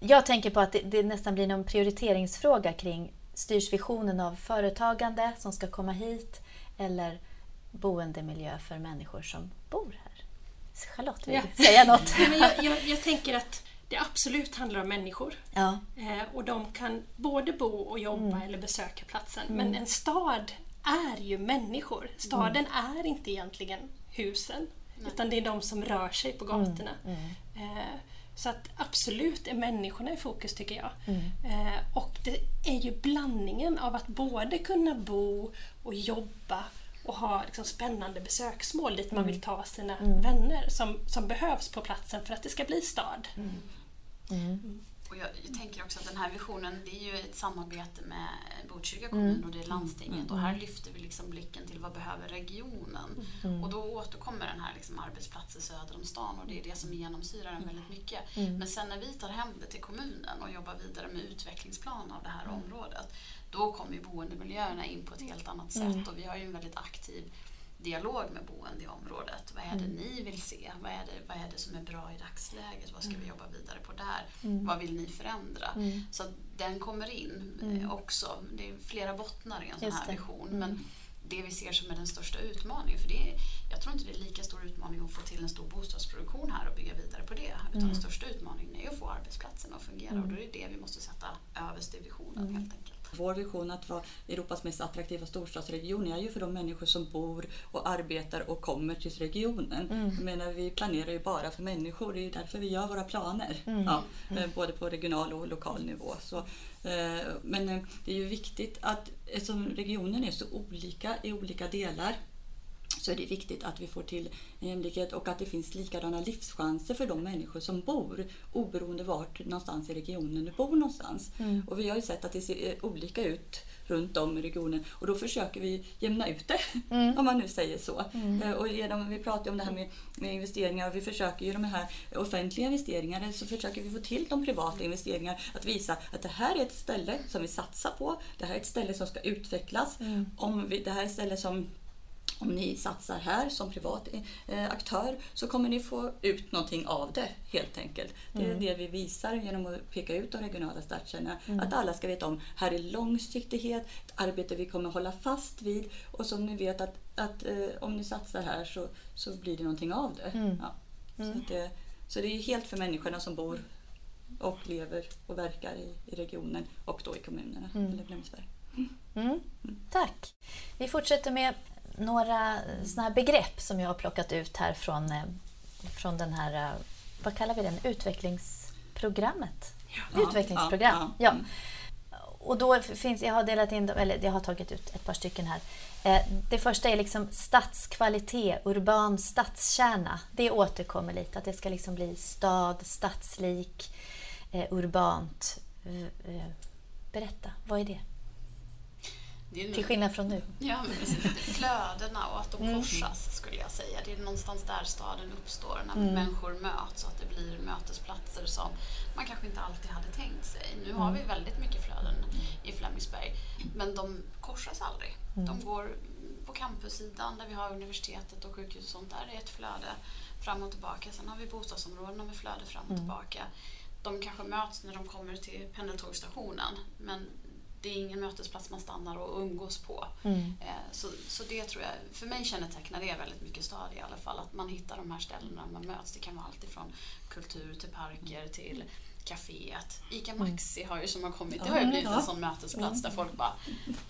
[SPEAKER 1] jag tänker på att det, det, nästan blir någon prioriteringsfråga kring styrs visionen av företagande som ska komma hit eller boendemiljö för människor som bor här? Charlotte, vill ja. säga något?
[SPEAKER 3] Men jag, jag, jag tänker att det absolut handlar om människor.
[SPEAKER 1] Ja.
[SPEAKER 3] Eh, och de kan både bo och jobba mm. eller besöka platsen. Mm. Men en stad är ju människor. Staden mm. är inte egentligen husen. Nej. Utan det är de som rör sig på gatorna. Mm. Mm. Eh, så att absolut är människorna i fokus tycker jag.
[SPEAKER 1] Mm.
[SPEAKER 3] Eh, och det är ju blandningen av att både kunna bo och jobba och ha liksom spännande besöksmål dit man vill ta sina vänner som, som behövs på platsen för att det ska bli stad.
[SPEAKER 1] Mm.
[SPEAKER 2] Och jag, jag, tänker också att den här visionen det är ju ett samarbete med Botkyrka kommun mm. och det är landstinget mm. och här lyfter vi liksom blicken till vad behöver regionen? Mm. Och då återkommer den här liksom arbetsplatser söder om stan och det är det som genomsyrar den väldigt mycket.
[SPEAKER 1] Mm.
[SPEAKER 2] Men sen när vi tar hem det till kommunen och jobbar vidare med utvecklingsplan av det här
[SPEAKER 1] Mm.
[SPEAKER 2] området då kommer ju boendemiljöerna in på ett helt annat sätt och vi har ju en väldigt aktiv dialog med boende i området. Vad är det mm. ni vill se? Vad är, det, vad är det som är bra i dagsläget? Vad ska mm. vi jobba vidare på där?
[SPEAKER 1] Mm.
[SPEAKER 2] Vad vill ni förändra?
[SPEAKER 1] Mm.
[SPEAKER 2] Så den kommer in eh,
[SPEAKER 1] Mm.
[SPEAKER 2] också. Det är flera bottnar i en sån här
[SPEAKER 1] det.
[SPEAKER 2] vision.
[SPEAKER 1] Mm.
[SPEAKER 2] Men det vi ser som är den största utmaningen. För det är, jag tror inte det är lika stor utmaning att få till en stor bostadsproduktion här och bygga vidare på det. Utan den största utmaningen är att få arbetsplatserna att fungera och då är det det vi måste sätta överst i visionen helt enkelt.
[SPEAKER 4] Vår vision att vara Europas mest attraktiva storstadsregion är ju för de människor som bor och arbetar och kommer till regionen. Mm. Jag menar, vi planerar ju bara för människor, det är ju därför vi gör våra planer. Mm. Ja, mm. Både på regional och lokal nivå. Så, eh, men eh, det är ju viktigt att eftersom regionen är så olika i olika delar så är det viktigt att vi får till jämlikhet och att det finns likadana livschanser för de människor som bor oberoende vart någonstans i regionen du bor någonstans. Mm. Och vi har ju sett att det ser olika ut runt om i regionen och då försöker vi jämna ut det, mm. om man nu säger så. Mm. Eh, och genom, vi pratar om det här med, med, investeringar och vi försöker ju de här offentliga investeringarna så försöker vi få till de privata investeringar att visa att det här är ett ställe som vi satsar på, det här är ett ställe som ska utvecklas. Mm. Om vi, det här är ett ställe som om ni satsar här som privat eh, aktör så kommer ni få ut någonting av det helt enkelt. Det är mm. det vi visar genom att peka ut de regionala startkärnorna. Mm. Att alla ska veta om här är långsiktighet, ett arbete vi kommer hålla fast vid och som ni vet att, att eh, om ni satsar här så, så blir det någonting av det. Mm. Ja. Så, mm. det så det är helt för människorna som bor och lever och verkar i, i regionen och då i kommunerna. Mm. Eller
[SPEAKER 1] Mm. Tack! Vi fortsätter med några såna här begrepp som jag har plockat ut här från, eh, från den här, eh, vad kallar vi den, utvecklingsprogrammet? Ja, Utvecklingsprogram, ja. ja. Och då finns, jag har delat in, eller jag har tagit ut ett par stycken här. Eh, det första är liksom stadskvalitet, urban stadskärna. Det återkommer lite, att det ska liksom bli stad, stadslik, urbant. Berätta, vad är det? Till skillnad från nu.
[SPEAKER 2] Ja, men flödena och att de mm. korsas skulle jag säga. Det är någonstans där staden uppstår när mm. människor möts och att det blir mötesplatser som man kanske inte alltid hade tänkt sig. Nu har vi mm. väldigt mycket flöden i Flemingsberg men de korsas aldrig. Mm. De går på campussidan där vi har universitetet och sjukhus och sånt. Där är ett flöde fram och tillbaka. Sen har vi bostadsområdena med flöde fram och mm. tillbaka. De kanske möts när de kommer till pendeltågstationen men det är ingen mötesplats man stannar och umgås på. Mm. Eh, så, så det tror jag, för mig kännetecknar det väldigt mycket stad i alla fall. Att man hittar de här ställena man möts. Det kan vara allt ifrån kultur till parker till kaféet. ICA mm. Maxi har ju som har kommit, det har ju blivit en sån mötesplats där folk bara,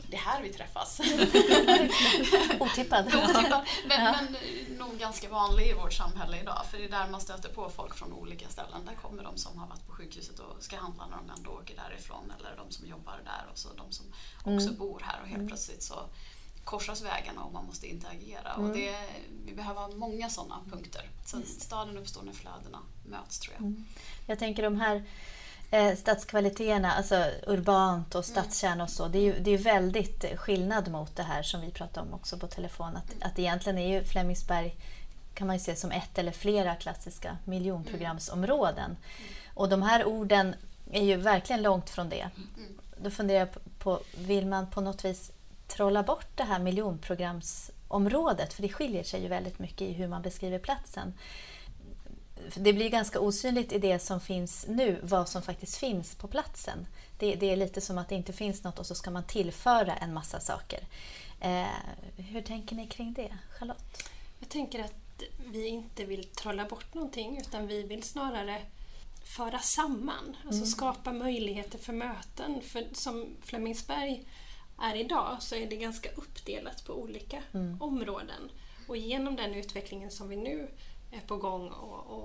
[SPEAKER 2] det är här vi träffas.
[SPEAKER 1] Otippad.
[SPEAKER 2] Otippad. Men, ja. men nog ganska vanlig i vårt samhälle idag för det är där man stöter på folk från olika ställen. Där kommer de som har varit på sjukhuset och ska handla när de ändå åker därifrån eller de som jobbar där och så de som också mm. bor här och helt mm. plötsligt så korsas vägarna och man måste interagera. Mm. Och det, vi behöver många sådana punkter. Så staden uppstår när flödena möts tror jag. Mm.
[SPEAKER 1] Jag tänker de här eh, stadskvaliteterna, alltså urbant och stadskärna och så, det är ju det är väldigt skillnad mot det här som vi pratade om också på telefon. Att, mm. att egentligen är ju Flemingsberg kan man ju se som ett eller flera klassiska miljonprogramsområden. Mm. Och de här orden är ju verkligen långt från det. Mm. Då funderar jag på, vill man på något vis trolla bort det här miljonprogramsområdet? För det skiljer sig ju väldigt mycket i hur man beskriver platsen. Det blir ganska osynligt i det som finns nu, vad som faktiskt finns på platsen. Det, det är lite som att det inte finns något och så ska man tillföra en massa saker. Eh, hur tänker ni kring det, Charlotte?
[SPEAKER 3] Jag tänker att vi inte vill trolla bort någonting utan vi vill snarare föra samman, alltså mm. skapa möjligheter för möten. För som Flemingsberg är idag så är det ganska uppdelat på olika mm. områden. Och genom den utvecklingen som vi nu är på gång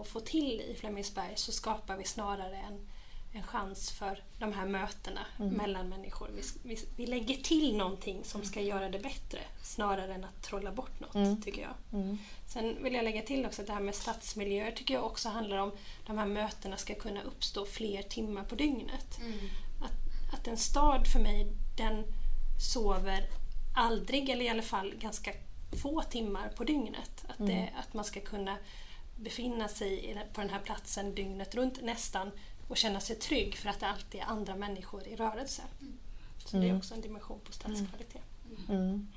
[SPEAKER 3] att få till i Flemingsberg så skapar vi snarare en, en chans för de här mötena mm. mellan människor. Vi, vi, vi, lägger till någonting som ska göra det bättre snarare än att trolla bort något, mm. tycker jag. Mm. Sen vill jag lägga till också att det här med stadsmiljöer tycker jag också handlar om att de här mötena ska kunna uppstå fler timmar på dygnet. Mm. Att, att en stad för mig, den sover aldrig, eller i alla fall ganska få timmar på dygnet. Att, det, mm. att man ska kunna befinna sig på den här platsen dygnet runt nästan och känna sig trygg för att det alltid är andra människor i rörelse. Så mm. det är mm. också en dimension på stadskvalitet.
[SPEAKER 4] Mm.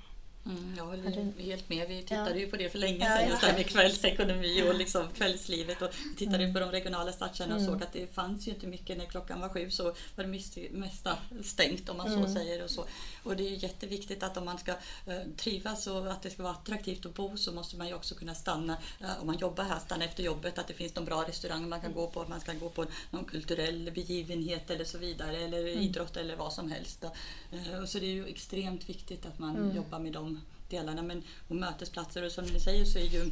[SPEAKER 4] Mm, jag håller
[SPEAKER 1] du...
[SPEAKER 4] helt med. Vi tittade
[SPEAKER 1] Ja.
[SPEAKER 4] ju på det för länge sedan,
[SPEAKER 1] just
[SPEAKER 4] just det här med kvällsekonomi och liksom kvällslivet. Och vi tittade
[SPEAKER 1] Mm.
[SPEAKER 4] på de regionala stadskärnorna och
[SPEAKER 1] Mm.
[SPEAKER 4] såg att det fanns ju inte mycket. När klockan var sju så var det mest- mesta stängt om man
[SPEAKER 1] Mm.
[SPEAKER 4] så säger. Och, så. och det är ju jätteviktigt att om man ska eh, trivas och att det ska vara attraktivt att bo så måste man ju också kunna stanna, eh, om man jobbar här, stanna efter jobbet. Att det finns någon bra restaurang man kan gå på, man ska gå på någon kulturell begivenhet eller så vidare. Eller
[SPEAKER 1] Mm.
[SPEAKER 4] idrott eller vad som helst. Eh, och så det är ju extremt viktigt att man
[SPEAKER 1] Mm.
[SPEAKER 4] jobbar med de delarna. Men, och mötesplatser och som ni säger så är ju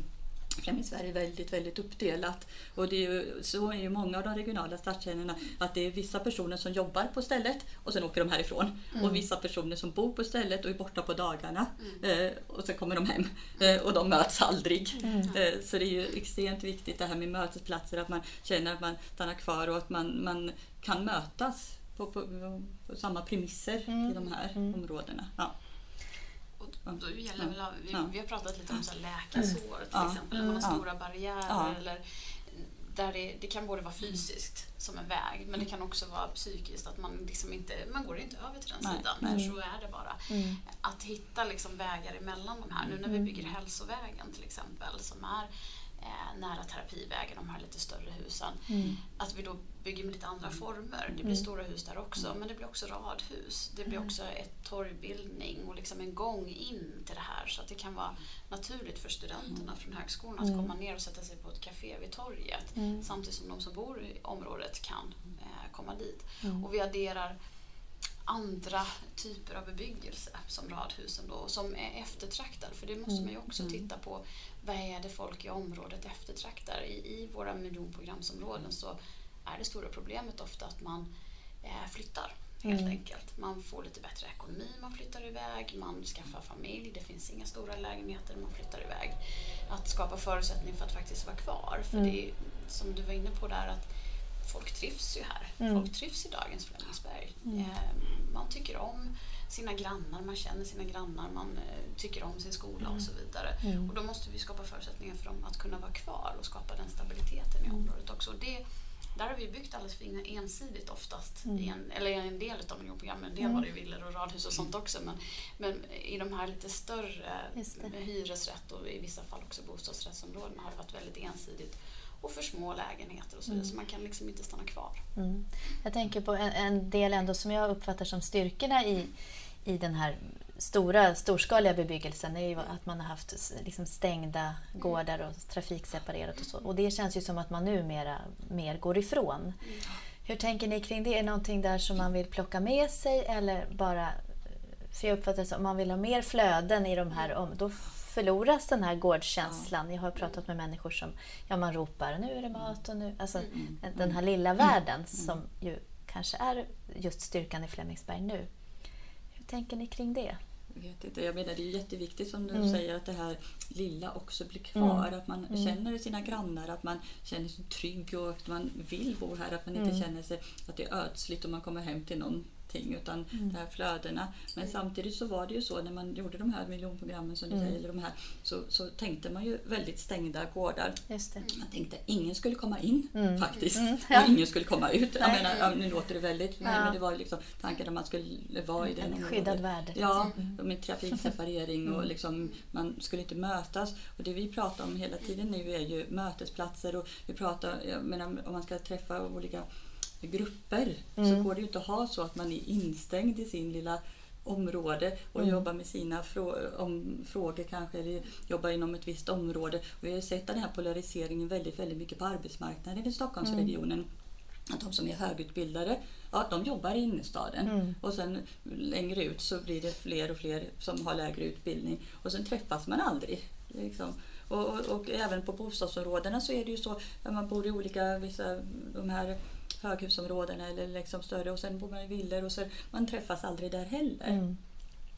[SPEAKER 4] Främlingsverige väldigt, väldigt uppdelat. Och det är ju, så är ju många av de regionala stadskärnorna att det är vissa personer som jobbar på stället och sen åker de härifrån. Och vissa personer som bor på stället och är borta på dagarna eh, och sen kommer de hem. Eh, och de möts aldrig. Eh, så det är ju extremt viktigt det här med mötesplatser, att man känner att man stannar kvar och att man, man kan mötas på, på, på samma premisser i de här områdena. Ja.
[SPEAKER 2] Och då gäller väl, vi, vi har pratat lite om så här läkarsår till exempel, när man har stora barriärer. Eller där det, det kan både vara fysiskt som en väg men det kan också vara psykiskt att man liksom inte man går inte över till den
[SPEAKER 4] Nej,
[SPEAKER 2] sidan
[SPEAKER 4] nej.
[SPEAKER 2] för så är det bara.
[SPEAKER 1] Mm.
[SPEAKER 2] Att hitta liksom vägar emellan de här. Nu när vi bygger hälsovägen till exempel som är eh, nära terapivägen, de här lite större husen.
[SPEAKER 1] Mm.
[SPEAKER 2] Att vi då bygger med lite andra former. Det blir stora hus där också men det blir också radhus. Det blir också ett torgbildning och liksom en gång in till det här så att det kan vara naturligt för studenterna från högskolan att komma ner och sätta sig på ett café vid torget samtidigt som de som bor i området kan eh, komma dit. Och vi adderar andra typer av bebyggelse som radhusen då som är eftertraktad. För det måste man ju också titta på. Vad är det folk i området eftertraktar? I, i våra miljonprogramsområden så är det stora problemet ofta att man eh, flyttar helt enkelt. Man får lite bättre ekonomi, man flyttar iväg, man skaffar familj, det finns inga stora lägenheter, man flyttar iväg. Att skapa förutsättning för att faktiskt vara kvar. För det är som du var inne på där att folk trivs ju här. Folk trivs i dagens Flemingsberg. Eh, man tycker om sina grannar, man känner sina grannar, man eh, tycker om sin skola och så vidare. Och då måste vi skapa förutsättningar för dem att kunna vara kvar och skapa den stabiliteten i området också. Och det, där har vi byggt alldeles för ensidigt oftast. I en, eller i en del av miljonprogrammen. En del var det villor och radhus och sånt också. Men, men i de här lite större med hyresrätt och i vissa fall också bostadsrättsområden har det varit väldigt ensidigt. Och för små lägenheter och så vidare. Så man kan liksom inte stanna kvar.
[SPEAKER 1] Mm. Jag tänker på en, en del ändå som jag uppfattar som styrkorna i, i den här stora, storskaliga bebyggelsen är ju att man har haft liksom stängda gårdar och trafikseparerat och så. Och det känns ju som att man numera mer går ifrån. Hur tänker ni kring det? Är det någonting där som man vill plocka med sig eller bara... För jag uppfattar det som att om man vill ha mer flöden i de här om, då förloras den här gårdskänslan. Jag har pratat med människor som ja, man ropar nu är det mat och nu... Alltså den här lilla världen som ju kanske är just styrkan i Flemingsberg nu. Tänker ni kring det?
[SPEAKER 4] Jag vet inte. Jag menar, det är jätteviktigt som du
[SPEAKER 1] Mm.
[SPEAKER 4] säger att det här lilla också blir kvar. Att man känner sina grannar, att man känner sig trygg och att man vill bo här. Att man
[SPEAKER 1] Mm.
[SPEAKER 4] inte känner sig att det är ödsligt om man kommer hem till någonting. Utan
[SPEAKER 1] Mm.
[SPEAKER 4] de här flödena. Men samtidigt så var det ju så när man gjorde de här miljonprogrammen som du
[SPEAKER 1] Mm.
[SPEAKER 4] säger, eller de här, så, så tänkte man ju väldigt stängda gårdar. Man tänkte ingen skulle komma in faktiskt
[SPEAKER 1] Mm, ja.
[SPEAKER 4] och ingen skulle komma ut. Jag menar, nu låter det väldigt,
[SPEAKER 1] Ja.
[SPEAKER 4] men det var liksom tanken att man skulle vara i den
[SPEAKER 1] En skyddad värld.
[SPEAKER 4] Ja, med trafikseparering och liksom, man skulle inte mötas. Och det vi pratar om hela tiden nu är ju mötesplatser och vi pratar, jag menar, om man ska träffa olika grupper så går det ju inte att ha så att man är instängd i sin lilla område och jobbar med sina frå- om, frågor kanske eller jobbar inom ett visst område. Och vi har sett den här polariseringen väldigt, väldigt mycket på arbetsmarknaden i Stockholmsregionen. Att de som är högutbildade, ja, de jobbar i innerstaden. Och sen längre ut så blir det fler och fler som har lägre utbildning. Och sen träffas man aldrig. Liksom. Och, och, och även på bostadsområdena så är det ju så att man bor i olika, vissa, de här höghusområdena eller liksom större och sen bor man i villor och sen, man träffas aldrig där heller.
[SPEAKER 1] Mm.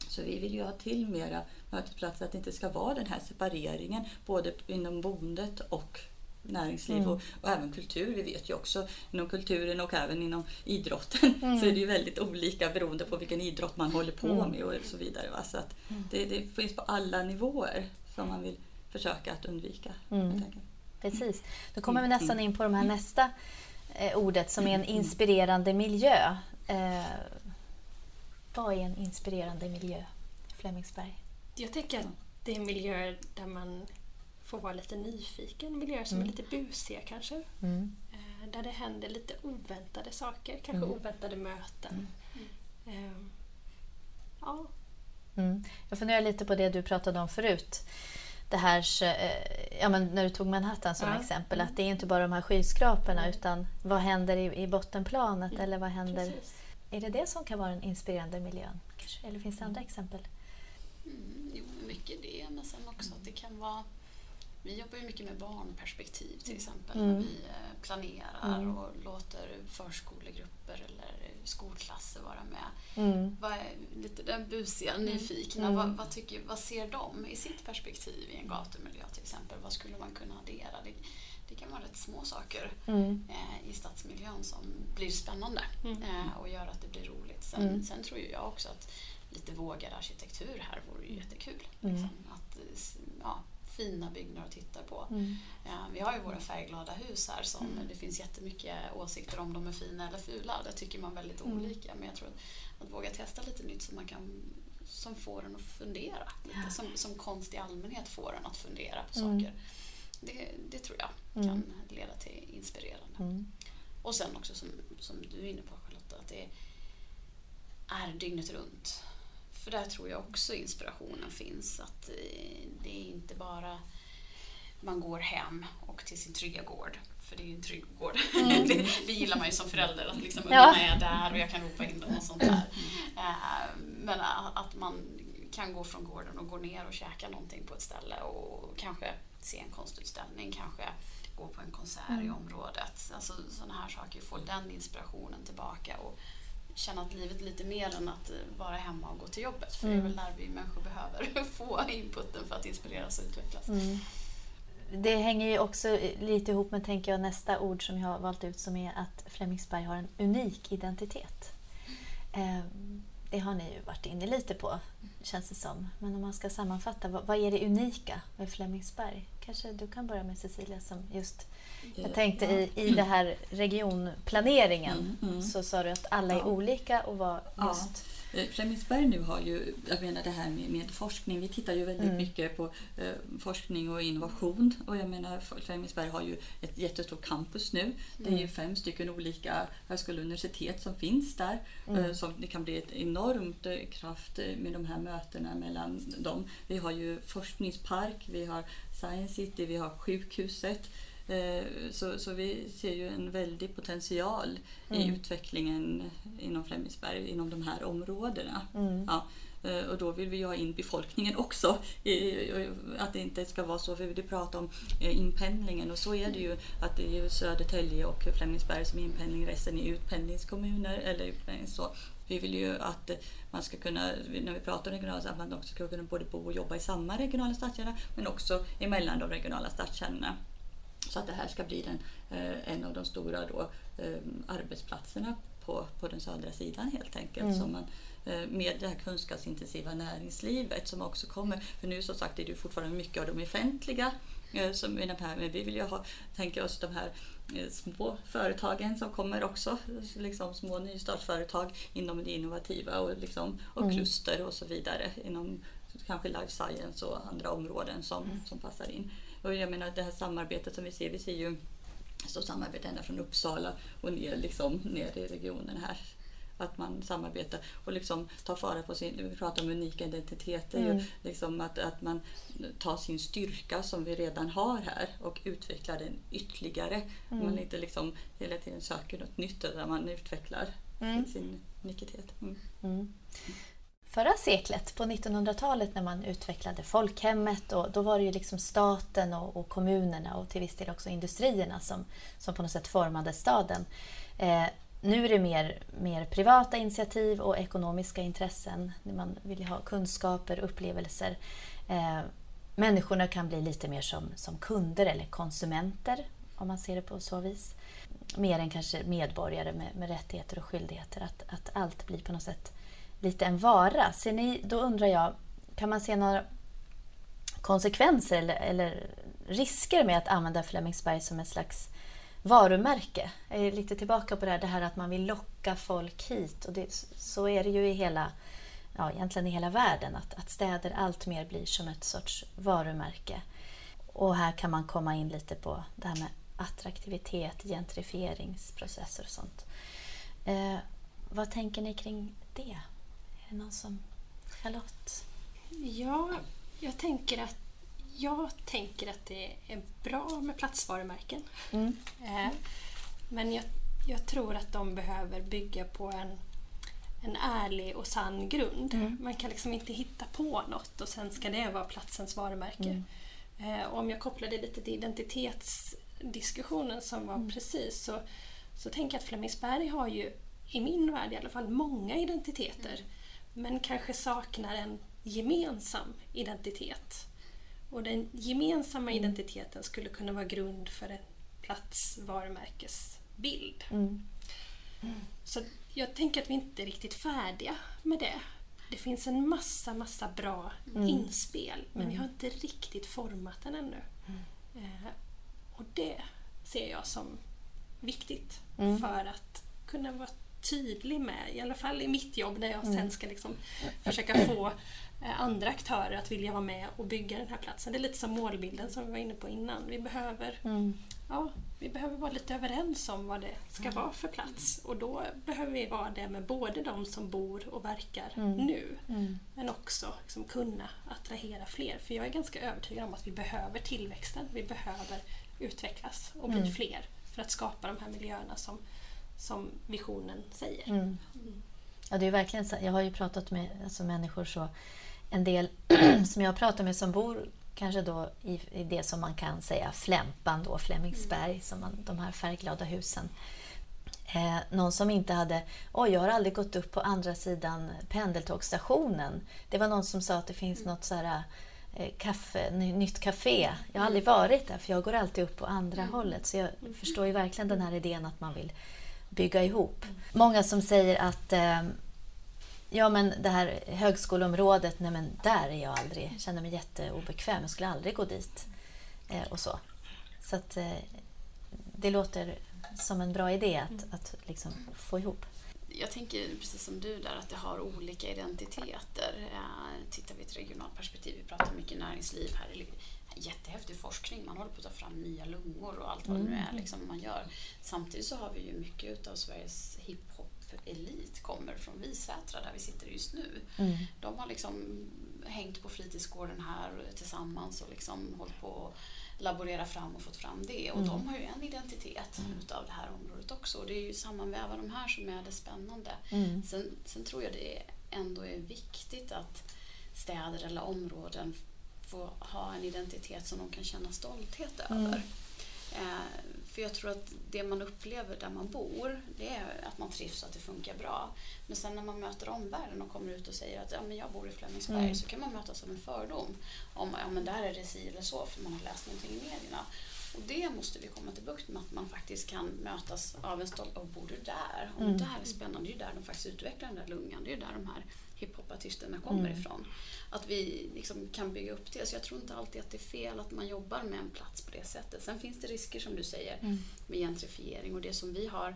[SPEAKER 4] Så vi vill ju ha till mera mötesplatser, att det inte ska vara den här separeringen både inom boendet och näringsliv
[SPEAKER 1] Mm.
[SPEAKER 4] och, och även kultur. Vi vet ju också inom kulturen och även inom idrotten
[SPEAKER 1] Mm.
[SPEAKER 4] så är det ju väldigt olika beroende på vilken idrott man håller på
[SPEAKER 1] Mm.
[SPEAKER 4] med och så vidare. Va? Så att det, det finns på alla nivåer som man vill försöka att undvika.
[SPEAKER 1] Mm. Precis. Då kommer vi nästan in på de här nästa ordet som är en inspirerande miljö. Eh, vad är en inspirerande miljö, Flemingsberg?
[SPEAKER 3] Jag tänker att det är miljöer där man får vara lite nyfiken. Miljöer som
[SPEAKER 1] Mm.
[SPEAKER 3] är lite busiga kanske.
[SPEAKER 1] Mm.
[SPEAKER 3] Eh, Där det händer lite oväntade saker. Kanske
[SPEAKER 1] Mm.
[SPEAKER 3] oväntade möten. Eh, Ja,
[SPEAKER 1] Mm. Jag funderar lite på det du pratade om förut. Det här, eh, ja, men när du tog Manhattan som
[SPEAKER 3] Ja.
[SPEAKER 1] exempel, att det är inte bara de här skyskraporna utan vad händer i, i bottenplanet eller vad händer...
[SPEAKER 3] precis.
[SPEAKER 1] Är det det som kan vara den inspirerande miljön? Kanske? Eller finns det andra exempel?
[SPEAKER 2] Mm, jo, mycket det, men sen också att det kan vara... Vi jobbar ju mycket med barnperspektiv till exempel
[SPEAKER 1] Mm.
[SPEAKER 2] när vi eh, planerar
[SPEAKER 1] Mm.
[SPEAKER 2] och låter förskolegrupper eller skolklasser vara med.
[SPEAKER 1] Mm.
[SPEAKER 2] Vad är lite den busiga, nyfikna,
[SPEAKER 1] Mm.
[SPEAKER 2] vad, vad, tycker, vad ser de i sitt perspektiv i en gatumiljö till exempel? Vad skulle man kunna addera? Det, det kan vara rätt små saker
[SPEAKER 1] Mm.
[SPEAKER 2] eh, i stadsmiljön som blir spännande
[SPEAKER 3] Mm.
[SPEAKER 2] eh, och gör att det blir roligt. Sen,
[SPEAKER 1] Mm.
[SPEAKER 2] sen tror ju jag också att lite vågad arkitektur här vore ju jättekul.
[SPEAKER 1] Mm.
[SPEAKER 2] Liksom, att, eh, ja, fina byggnader att titta på.
[SPEAKER 1] Mm.
[SPEAKER 2] Eh, vi har ju våra färgglada hus här som det finns jättemycket åsikter om de är fina eller fula. Det tycker man väldigt
[SPEAKER 1] Mm.
[SPEAKER 2] olika. Men jag tror att, att våga testa lite nytt som man kan som får en att fundera. Lite,
[SPEAKER 1] Ja.
[SPEAKER 2] som, som konst i allmänhet får en att fundera på
[SPEAKER 1] Mm.
[SPEAKER 2] saker. Det, det tror jag
[SPEAKER 1] Mm.
[SPEAKER 2] kan leda till inspirerande.
[SPEAKER 1] Mm.
[SPEAKER 2] Och sen också som, som du är inne på Charlotta, att det är dygnet runt. För där tror jag också inspirationen finns. Att eh, det är inte bara man går hem och till sin trygga gård. För det är ju en trygg gård. det, det gillar man ju som förälder, att liksom
[SPEAKER 1] Mm. Ja.
[SPEAKER 2] ungarna är där och jag kan ropa in dem och sånt där. Eh, Men att man kan gå från gården och gå ner och käka någonting på ett ställe och kanske se en konstutställning, kanske gå på en konsert i
[SPEAKER 1] Mm.
[SPEAKER 2] området. Alltså sådana här saker, få den inspirationen tillbaka och känna att livet är lite mer än att eh, vara hemma och gå till jobbet. För det är
[SPEAKER 1] Mm.
[SPEAKER 2] väl där vi människor behöver få inputen för att inspireras och utvecklas.
[SPEAKER 1] Mm. Det hänger ju också lite ihop med tänker jag, nästa ord som jag har valt ut som är att Flemingsberg har en unik identitet. Eh, Det har ni ju varit inne lite på, känns det som. Men om man ska sammanfatta, vad är det unika med Flemingsberg? Kanske du kan börja med Cecilia som just... Jag tänkte
[SPEAKER 4] Ja.
[SPEAKER 1] i, i det här regionplaneringen
[SPEAKER 4] Mm, mm.
[SPEAKER 1] så sa du att alla är
[SPEAKER 4] Ja.
[SPEAKER 1] olika och
[SPEAKER 4] Ja.
[SPEAKER 1] just...
[SPEAKER 4] Eh, Flemingsberg nu har ju, jag menar det här med, med forskning, vi tittar ju väldigt
[SPEAKER 1] Mm.
[SPEAKER 4] mycket på eh, forskning och innovation och jag menar Flemingsberg har ju ett jättestort campus nu. Det är ju
[SPEAKER 1] Mm.
[SPEAKER 4] fem stycken olika högskolor och universitet som finns där.
[SPEAKER 1] Mm.
[SPEAKER 4] Eh, så det kan bli ett enormt eh, kraft eh, med de här mötena mellan dem. Vi har ju forskningspark, vi har Science City, vi har sjukhuset. Eh, Så, så vi ser ju en väldig potential i
[SPEAKER 1] Mm.
[SPEAKER 4] utvecklingen inom Flemingsberg, inom de här områdena.
[SPEAKER 1] Mm.
[SPEAKER 4] Ja, eh, och då vill vi ha in befolkningen också. i- i- Att det inte ska vara så, för vi pratar om eh, inpendlingen och så är det ju att det är Södertälje och Flemingsberg som är inpendling, resten är utpendlingskommuner eller utpendlings så. Vi vill ju att eh, man ska kunna, när vi pratar om regionala, att man också ska kunna både bo och jobba i samma regionala stadskärna men också emellan de regionala stadskärnorna. Så att det här ska bli den, eh, en av de stora då, eh, arbetsplatserna på, på den södra sidan helt enkelt.
[SPEAKER 1] Mm.
[SPEAKER 4] Som man, med det här kunskapsintensiva näringslivet som också kommer. För nu som sagt är det fortfarande mycket av de offentliga som är de här, men vi vill ju ha, tänka oss de här små företagen som kommer också, liksom små nystartsföretag inom det innovativa och, liksom, och
[SPEAKER 1] Mm.
[SPEAKER 4] kluster och så vidare inom kanske life science och andra områden som,
[SPEAKER 1] Mm.
[SPEAKER 4] som passar in. Och jag menar det här samarbetet som vi ser, vi ser ju så samarbete ända från Uppsala och ner, liksom, ner i regionen här. Att man samarbetar och liksom tar fara på sin, vi pratar om unika identiteter,
[SPEAKER 1] Mm.
[SPEAKER 4] liksom att, att man tar sin styrka som vi redan har här och utvecklar den ytterligare.
[SPEAKER 1] Mm.
[SPEAKER 4] Man inte liksom hela tiden söker något nytt utan man utvecklar
[SPEAKER 1] Mm.
[SPEAKER 4] sin unikitet. Mm.
[SPEAKER 1] Mm. Förra seklet, på 1900-talet när man utvecklade folkhemmet, och då var det ju liksom staten och, och kommunerna och till viss del också industrierna som, som på något sätt formade staden. Eh, nu är det mer, mer privata initiativ och ekonomiska intressen. Man vill ha kunskaper, upplevelser. Eh, människorna kan bli lite mer som, som kunder eller konsumenter om man ser det på så vis. Mer än kanske medborgare med, med rättigheter och skyldigheter. Att, att allt blir på något sätt lite en vara. Ser ni, då undrar jag, kan man se några konsekvenser eller, eller risker med att använda Flemingsberg som ett slags varumärke? Jag är lite tillbaka på det här, det här att man vill locka folk hit. Och det, så är det ju i hela ja, egentligen i hela världen, att, att städer allt mer blir som ett sorts varumärke. Och här kan man komma in lite på det här med attraktivitet, gentrifieringsprocesser och sånt. Eh, vad tänker ni kring det? Är det någon som... Charlotte?
[SPEAKER 3] Ja, jag tänker att jag tänker att det är bra med platsvarumärken. Mm. Eh, men jag, jag, tror att de behöver bygga på en, en ärlig och sann grund. Mm. Man kan liksom inte hitta på något och sen ska det vara platsens varumärke. Mm. Eh, om jag kopplar det lite till identitetsdiskussionen som var mm. precis så, så tänker jag att Flemingsberg har ju, i min värld i alla fall, många identiteter. Mm. Men kanske saknar en gemensam identitet. Och den gemensamma mm. identiteten skulle kunna vara grund för en platsvarumärkesbild. Mm. Mm. Så jag tänker att vi inte är riktigt färdiga med det. Det finns en massa, massa bra mm. inspel men vi mm. har inte riktigt format den ännu. Mm. Eh, och det ser jag som viktigt för att kunna vara tydlig med, i alla fall i mitt jobb när jag sen ska liksom försöka få Eh, andra aktörer att vilja vara med och bygga den här platsen. Det är lite som målbilden som vi var inne på innan. Vi behöver, mm. ja, vi behöver vara lite överens om vad det ska mm. vara för plats och då behöver vi vara det med både de som bor och verkar mm. nu mm. men också liksom kunna attrahera fler. För jag är ganska övertygad om att vi behöver tillväxten. Vi behöver utvecklas och bli mm. fler för att skapa de här miljöerna som, som visionen säger.
[SPEAKER 1] Mm. Ja, det är verkligen så. Jag har ju pratat med alltså, människor så en del som jag pratar med som bor kanske då i, i det som man kan säga Flämpan, då, Flemingsberg, mm. som man, de här färgglada husen. Eh, någon som inte hade, oj jag har aldrig gått upp på andra sidan pendeltågsstationen. Det var någon som sa att det finns mm. något så här, eh, kaffe, nytt café. Jag har aldrig varit där för jag går alltid upp på andra mm. hållet. Så jag mm. förstår ju verkligen den här idén att man vill bygga ihop. Mm. Många som säger att eh, Ja, men det här högskoleområdet, nej men där är jag aldrig. Jag känner mig jätteobekväm. Jag skulle aldrig gå dit. Eh, och så. Så att, eh, det låter som en bra idé att, mm. att liksom få ihop.
[SPEAKER 2] Jag tänker precis som du där att det har olika identiteter. Eh, tittar vi i ett regionalt perspektiv, vi pratar mycket näringsliv här. Jättehäftig forskning, man håller på att ta fram nya lungor och allt vad mm. det nu är liksom man gör. Samtidigt så har vi ju mycket av Sveriges hiphop elit kommer från Visätra där vi sitter just nu. Mm. De har liksom hängt på fritidsgården här tillsammans och liksom hållit på att laborera fram och fått fram det. Och mm. de har ju en identitet mm. utav det här området också. Och det är ju sammanväva de här som är det spännande. Mm. Sen, sen tror jag det ändå är viktigt att städer eller områden får ha en identitet som de kan känna stolthet mm. över. Eh, för jag tror att det man upplever där man bor, det är att man trivs och att det funkar bra. Men sen när man möter omvärlden och kommer ut och säger att ja, men jag bor i Flemingsberg mm. så kan man mötas av en fördom om att ja, där är det si eller så för man har läst någonting i medierna. Och det måste vi komma till bukt med, att man faktiskt kan mötas av en stolt, och bor du där? Och mm. det här är spännande, det är ju där de faktiskt utvecklar den där lungan, det är ju där de här hiphopartisterna kommer mm. ifrån. Att vi liksom kan bygga upp det. Så jag tror inte alltid att det är fel att man jobbar med en plats på det sättet. Sen finns det risker som du säger mm. med gentrifiering och det som vi har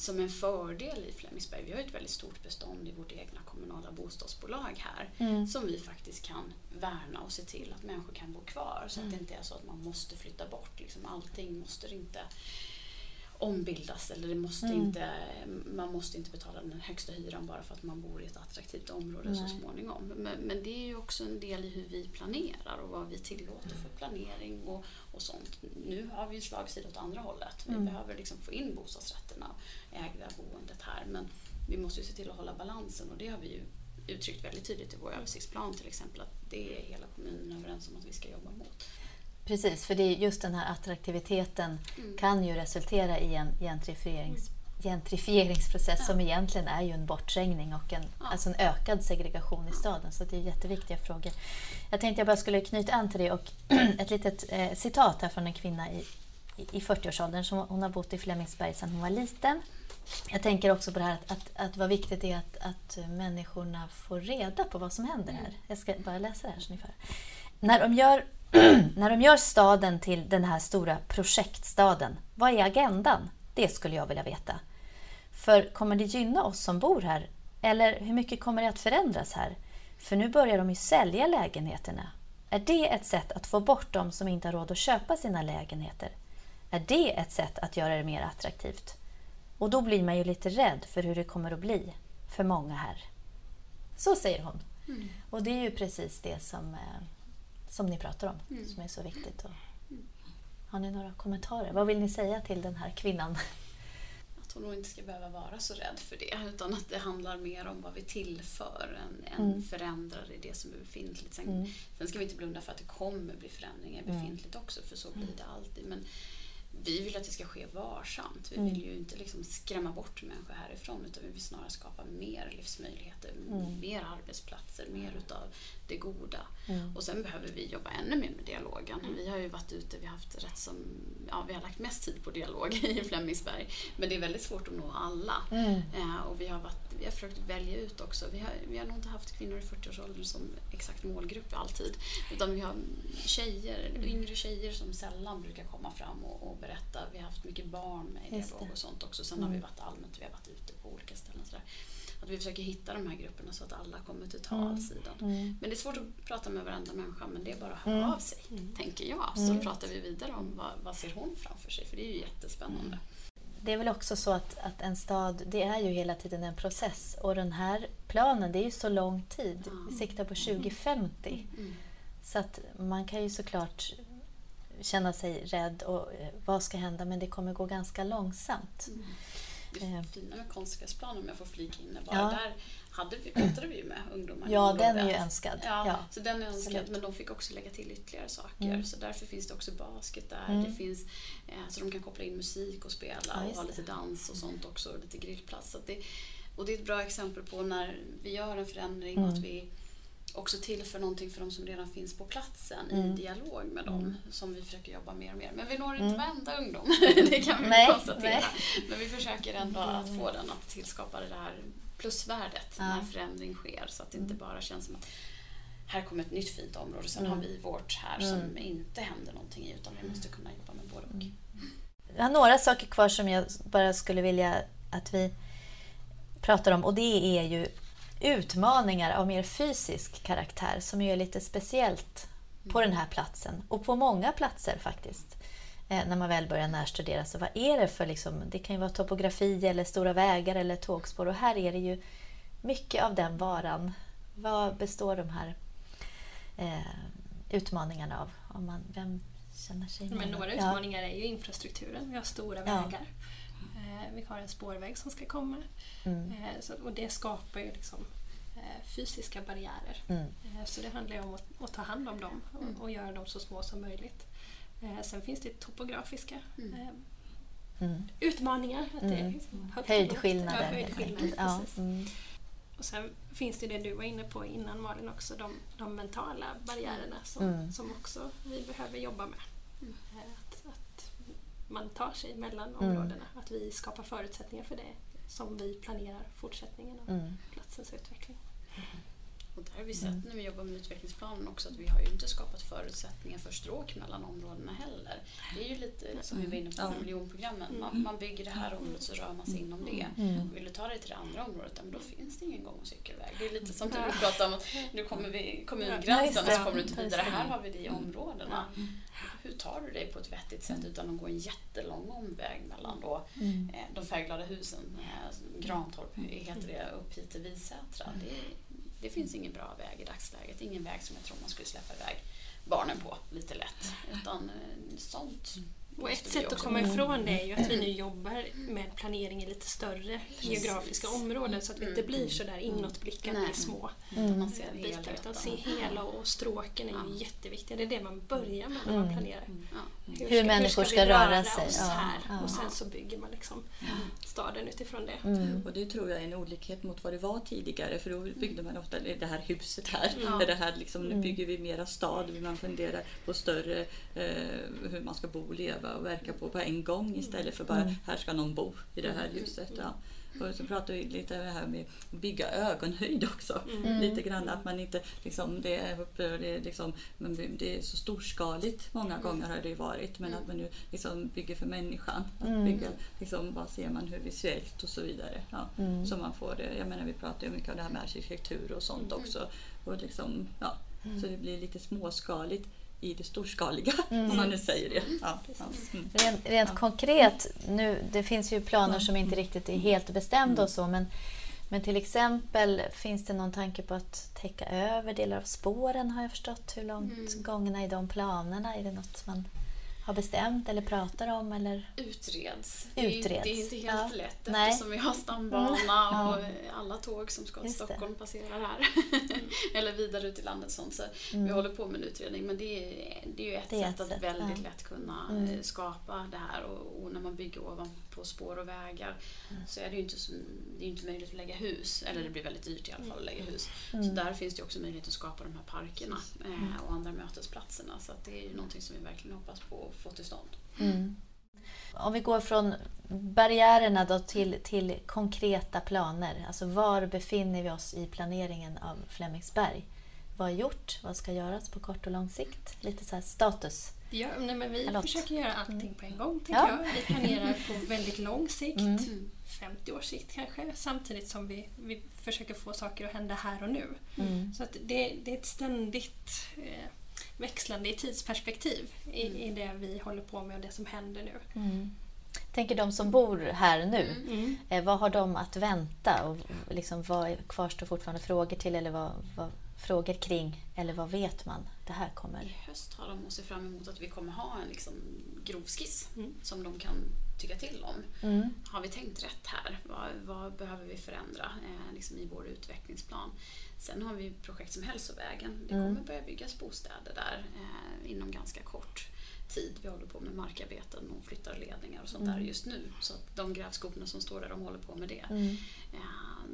[SPEAKER 2] som en fördel i Flemingsberg, vi har ett väldigt stort bestånd i vårt egna kommunala bostadsbolag här mm. som vi faktiskt kan värna och se till att människor kan bo kvar så att mm. det inte är så att man måste flytta bort. Liksom, allting måste inte ombildas eller det måste mm. inte, man måste inte betala den högsta hyran bara för att man bor i ett attraktivt område Nej. så småningom. Men, men, det är ju också en del i hur vi planerar och vad vi tillåter för planering och, och sånt. Nu har vi ju slagsida åt andra hållet. Vi mm. behöver liksom få in bostadsrätterna, ägda boendet här men vi måste ju se till att hålla balansen och det har vi ju uttryckt väldigt tydligt i vår översiktsplan till exempel att det är hela kommunen överens om att vi ska jobba mot.
[SPEAKER 1] Precis, för det är just den här attraktiviteten mm. kan ju resultera i en gentrifierings, mm. gentrifieringsprocess ja. som egentligen är ju en bortträngning och en, ja. alltså en ökad segregation i staden. Så det är jätteviktiga frågor. Jag tänkte jag bara skulle knyta an till det och ett litet eh, citat här från en kvinna i, i 40-årsåldern. Som, hon har bott i Flemingsberg sedan hon var liten. Jag tänker också på det här att, att, att vad viktigt är att, att människorna får reda på vad som händer här. Mm. Jag ska bara läsa det här så ni får. När de gör när de gör staden till den här stora projektstaden, vad är agendan? Det skulle jag vilja veta. För kommer det gynna oss som bor här Eller hur mycket kommer det att förändras här? För nu börjar de ju sälja lägenheterna. Är det ett sätt att få bort de som inte har råd att köpa sina lägenheter? Är det ett sätt att göra det mer attraktivt? Och då blir man ju lite rädd för hur det kommer att bli för många här. Så säger hon.
[SPEAKER 2] Mm.
[SPEAKER 1] Och det är ju precis det som, eh, som ni pratar om,
[SPEAKER 2] Mm.
[SPEAKER 1] som är så viktigt. Och, har ni några kommentarer? Vad vill ni säga till den här kvinnan?
[SPEAKER 2] Att hon nog inte ska behöva vara så rädd för det utan att det handlar mer om vad vi tillför än, än
[SPEAKER 1] Mm.
[SPEAKER 2] förändrar i det som är befintligt. Sen,
[SPEAKER 1] Mm.
[SPEAKER 2] sen ska vi inte blunda för att det kommer bli förändringar
[SPEAKER 1] Mm.
[SPEAKER 2] befintligt också för så blir det alltid. Men vi vill att det ska ske varsamt. Vi
[SPEAKER 1] Mm.
[SPEAKER 2] vill ju inte liksom skrämma bort människor härifrån utan vi vill snarare skapa mer livsmöjligheter,
[SPEAKER 1] Mm.
[SPEAKER 2] mer arbetsplatser, mer utav det goda.
[SPEAKER 1] Mm.
[SPEAKER 2] Och sen behöver vi jobba ännu mer med dialogen. Vi har ju varit ute, vi har haft rätt som, ja vi har lagt mest tid på dialog i Flemingsberg. Men det är väldigt svårt att nå alla.
[SPEAKER 1] Mm.
[SPEAKER 2] Eh, och vi har, varit, vi har försökt välja ut också. Vi har, vi har nog inte haft kvinnor i 40-årsåldern som exakt målgrupp alltid. Utan vi har tjejer, eller yngre tjejer som sällan brukar komma fram och, och berätta. Vi har haft mycket barn med i dialog och sånt också. Sen har vi varit allmänt, vi har varit ute på olika ställen. Sådär. Att vi försöker hitta de här grupperna så att alla kommer till tals i den.
[SPEAKER 1] Mm.
[SPEAKER 2] Men det är svårt att prata med varenda människa men det är bara att höra
[SPEAKER 1] Mm.
[SPEAKER 2] av sig, tänker jag. Så pratar vi vidare om vad, vad ser hon framför sig, för det är ju jättespännande.
[SPEAKER 1] Det är väl också så att, att en stad, det är ju hela tiden en process. Och den här planen, det är ju så lång tid. Vi siktar på 2050.
[SPEAKER 2] Mm.
[SPEAKER 1] Så att man kan ju såklart känna sig rädd och eh, vad ska hända? Men det kommer gå ganska långsamt.
[SPEAKER 2] Det
[SPEAKER 1] Eh.
[SPEAKER 2] fina med konstgräsplanen, om jag får flika in bara,
[SPEAKER 1] Ja.
[SPEAKER 2] där hade vi, pratade vi ju med ungdomar
[SPEAKER 1] Ja, den är ju önskad.
[SPEAKER 2] Ja,
[SPEAKER 1] Ja,
[SPEAKER 2] så den är önskad,
[SPEAKER 1] absolut.
[SPEAKER 2] men de fick också lägga till ytterligare saker.
[SPEAKER 1] Mm.
[SPEAKER 2] Så därför finns det också basket där.
[SPEAKER 1] Mm.
[SPEAKER 2] Det finns, eh, så de kan koppla in musik och spela
[SPEAKER 1] Ja,
[SPEAKER 2] och ha lite dans och sånt också, och lite grillplats. Så det, och det är ett bra exempel på när vi gör en förändring och
[SPEAKER 1] Mm.
[SPEAKER 2] att vi också tillför någonting för de som redan finns på platsen
[SPEAKER 1] Mm.
[SPEAKER 2] i dialog med dem som vi försöker jobba mer och mer. Men vi når inte
[SPEAKER 1] Mm.
[SPEAKER 2] varenda ungdom, det kan vi
[SPEAKER 1] Nej,
[SPEAKER 2] konstatera.
[SPEAKER 1] nej.
[SPEAKER 2] Men vi försöker ändå att få den att tillskapa det där plusvärdet
[SPEAKER 1] Ja.
[SPEAKER 2] när förändring sker så att det inte bara känns som att här kommer ett nytt fint område, sen
[SPEAKER 1] Mm.
[SPEAKER 2] har vi vårt här som inte händer någonting i utan vi måste kunna jobba med både och.
[SPEAKER 1] Jag har några saker kvar som jag bara skulle vilja att vi pratar om och det är ju utmaningar av mer fysisk karaktär som ju är lite speciellt på den här platsen och på många platser faktiskt. Eh, när man väl börjar närstudera. Så vad är det för, liksom, det kan ju vara topografi eller stora vägar eller tågspår och här är det ju mycket av den varan. Vad består de här eh, utmaningarna av? Om man, vem känner sig
[SPEAKER 3] Men
[SPEAKER 1] med?
[SPEAKER 3] några
[SPEAKER 1] Ja.
[SPEAKER 3] utmaningar är ju infrastrukturen. Vi har stora
[SPEAKER 1] Ja.
[SPEAKER 3] vägar. Eh, Vi har en spårväg som ska komma.
[SPEAKER 1] Mm.
[SPEAKER 3] Eh, så- Och det skapar ju liksom eh, fysiska barriärer.
[SPEAKER 1] Mm.
[SPEAKER 3] Så det handlar ju om att, att ta hand om dem och, och göra dem så små som möjligt. Eh, Sen finns det topografiska eh,
[SPEAKER 1] Mm.
[SPEAKER 3] utmaningar. Att det är
[SPEAKER 1] Mm.
[SPEAKER 3] liksom.
[SPEAKER 1] Höjdskillnader
[SPEAKER 3] Ja, höjdskillnader.
[SPEAKER 1] Ja. Mm.
[SPEAKER 3] Och sen finns det det du var inne på innan Malin också, de, de mentala barriärerna som,
[SPEAKER 1] Mm.
[SPEAKER 3] som också vi behöver jobba med. Eh, Att, att man tar sig mellan
[SPEAKER 1] Mm.
[SPEAKER 3] områdena, att vi skapar förutsättningar för det som vi planerar fortsättningen av
[SPEAKER 1] Mm.
[SPEAKER 3] platsens utveckling.
[SPEAKER 2] Och där har vi sett när vi jobbar med utvecklingsplanen också att vi har ju inte skapat förutsättningar för stråk mellan områdena heller. Det är ju lite som vi var inne på
[SPEAKER 4] Ja.
[SPEAKER 2] med miljonprogrammen. Man, man bygger det här området så rör man sig inom det.
[SPEAKER 1] Mm.
[SPEAKER 2] Vill du ta dig till det andra området, men då finns det ingen gång och cykelväg. Det är lite som du pratade om, att nu kommer vi kommungränsen och så kommer du inte vidare.
[SPEAKER 1] det.
[SPEAKER 2] Här har vi det i områdena. Hur tar du dig på ett vettigt sätt utan att gå en jättelång omväg mellan då,
[SPEAKER 1] Mm.
[SPEAKER 2] eh, de färgglada husen, eh, Grantorp heter det, upp hit till Visätra. Det, det finns ingen bra väg i dagsläget. Ingen väg som jag tror man skulle släppa iväg barnen på lite lätt. Utan eh, sånt
[SPEAKER 3] Och ett sätt att komma ifrån det är ju att vi nu jobbar med planering i lite större geografiska områden så att vi inte blir så där inåtblickande
[SPEAKER 2] Nej.
[SPEAKER 3] i små
[SPEAKER 2] Utan man ser
[SPEAKER 3] bitar utan se hela och stråken är ju jätteviktiga. Det är det man börjar med när
[SPEAKER 1] Mm.
[SPEAKER 3] man planerar.
[SPEAKER 2] Ja.
[SPEAKER 1] Hur människor ska röra sig,
[SPEAKER 3] oss här?
[SPEAKER 1] ja.
[SPEAKER 3] Och sen så bygger man liksom staden utifrån det.
[SPEAKER 1] Mm.
[SPEAKER 4] Och det tror jag är en olikhet mot vad det var tidigare för då byggde man ofta det här huset här.
[SPEAKER 2] Ja.
[SPEAKER 4] Där det här liksom,
[SPEAKER 1] Mm.
[SPEAKER 4] Nu bygger vi mera stad, man funderar på större eh, hur man ska bo, leva och verka på på en gång istället för bara
[SPEAKER 1] Mm.
[SPEAKER 4] här ska någon bo i det här huset. Ja. Och så pratar vi lite om det här med att bygga ögonhöjd också. Lite grann att man inte liksom, det är, det är, liksom, men det är så storskaligt många gånger har det varit. Men att man nu liksom bygger för människan. Att bygga, liksom, vad ser man hur visuellt och så vidare. Ja, Så man får det. Jag menar vi pratar ju mycket om det här med arkitektur och sånt också. Och liksom, ja, Så det blir lite småskaligt i det storskaliga, om man nu säger det. Ja, ja. Mm.
[SPEAKER 1] Rent, rent konkret, nu, det finns ju planer som inte riktigt är helt bestämda och så, men, men till exempel finns det någon tanke på att täcka över delar av spåren har jag förstått. Hur långt gångna är de planerna? Är det något man har bestämt eller pratar om? Eller?
[SPEAKER 2] Utreds. Det är,
[SPEAKER 1] Utreds,
[SPEAKER 2] det är inte helt
[SPEAKER 1] ja.
[SPEAKER 2] lätt
[SPEAKER 1] Nej.
[SPEAKER 2] eftersom vi har stambana och alla tåg som ska till. Stockholm passerar här. Eller vidare ut i landet. Sånt. Så Vi håller på med en utredning men det är, det är ju ett
[SPEAKER 1] Mm. Det är
[SPEAKER 2] sätt
[SPEAKER 1] ett
[SPEAKER 2] att
[SPEAKER 1] sätt,
[SPEAKER 2] väldigt
[SPEAKER 1] ja.
[SPEAKER 2] lätt kunna
[SPEAKER 1] Mm.
[SPEAKER 2] eh, skapa det här och, och när man bygger ovanpå spår och vägar
[SPEAKER 1] Mm.
[SPEAKER 2] så är det ju inte, så, det är inte möjligt att lägga hus. Eller det blir väldigt dyrt i alla fall att lägga hus. Så
[SPEAKER 1] Mm.
[SPEAKER 2] där finns det också möjlighet att skapa de här parkerna eh, och andra mötesplatserna. Så att det är ju någonting som vi verkligen hoppas på att få till stånd.
[SPEAKER 1] Mm. Om vi går från barriärerna då till, till konkreta planer. Alltså var befinner vi oss i planeringen av Flemingsberg? Vad är gjort? Vad ska göras på kort och lång sikt? Lite så här status.
[SPEAKER 3] Ja, nej, men vi
[SPEAKER 1] Charlotte.
[SPEAKER 3] försöker göra allting på en gång, tänker
[SPEAKER 1] Ja.
[SPEAKER 3] jag. Vi planerar på väldigt lång sikt,
[SPEAKER 1] Mm.
[SPEAKER 3] 50 års sikt kanske, samtidigt som vi, vi försöker få saker att hända här och nu.
[SPEAKER 1] Mm.
[SPEAKER 3] Så att det, det är ett ständigt eh, växlande i tidsperspektiv i, i det vi håller på med och det som händer nu.
[SPEAKER 1] Mm. Tänker de som bor här nu,
[SPEAKER 3] Mm.
[SPEAKER 1] eh, vad har de att vänta? Och liksom, vad kvarstår fortfarande frågor till eller vad, vad, frågor kring? Eller vad vet man? Det här
[SPEAKER 2] I
[SPEAKER 1] kommer.
[SPEAKER 2] höst har de att se fram emot att vi kommer ha en liksom grovskiss
[SPEAKER 3] Mm.
[SPEAKER 2] som de kan tycka till om.
[SPEAKER 1] Mm.
[SPEAKER 2] Har vi tänkt rätt här? Vad, vad behöver vi förändra eh, liksom i vår utvecklingsplan? Sen har vi projekt som Hälsovägen. Det
[SPEAKER 1] Mm.
[SPEAKER 2] kommer börja byggas bostäder där eh, inom ganska kort tid. Vi håller på med markarbeten och flyttar ledningar och sånt där just nu. Så att de grävskoporna som står där, de håller på med det.
[SPEAKER 1] Mm.
[SPEAKER 2] Eh,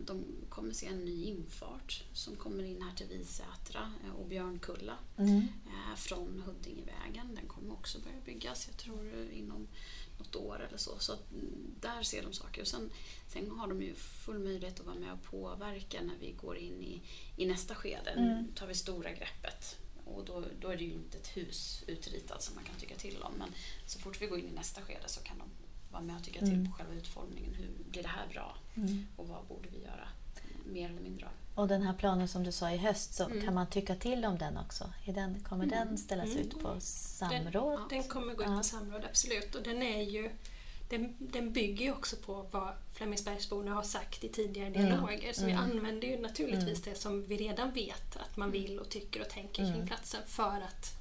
[SPEAKER 2] De kommer se en ny infart som kommer in här till Visätra eh, och Björnkulla
[SPEAKER 1] Mm.
[SPEAKER 2] eh, från Huddingevägen. Den kommer också börja byggas, jag tror inom något år eller så. Så mm, där ser de saker. Och sen, sen har de ju full möjlighet att vara med och påverka när vi går in i, i nästa skede. Nu
[SPEAKER 1] Mm.
[SPEAKER 2] tar vi stora greppet. Och då, då är det ju inte ett hus utritat som man kan tycka till om. Men så fort vi går in i nästa skede så kan de vara med och tycka till
[SPEAKER 1] Mm.
[SPEAKER 2] på själva utformningen. Hur blir det här bra?
[SPEAKER 1] Mm.
[SPEAKER 2] Och vad borde vi göra mer eller mindre av?
[SPEAKER 1] Och den här planen som du sa i höst, så
[SPEAKER 2] Mm.
[SPEAKER 1] kan man tycka till om den också? Är den, kommer
[SPEAKER 2] Mm.
[SPEAKER 1] den ställas
[SPEAKER 3] Mm.
[SPEAKER 1] ut på samråd?
[SPEAKER 3] Den kommer gå ut
[SPEAKER 1] Ja.
[SPEAKER 3] på samråd, absolut. Och den, är ju, den, den bygger ju också på vad Flemingsbergsborna har sagt i tidigare
[SPEAKER 1] Mm.
[SPEAKER 3] dialoger. Så vi
[SPEAKER 1] Mm.
[SPEAKER 3] använder ju naturligtvis det som vi redan vet att man vill och tycker och tänker kring
[SPEAKER 1] Mm.
[SPEAKER 3] platsen för att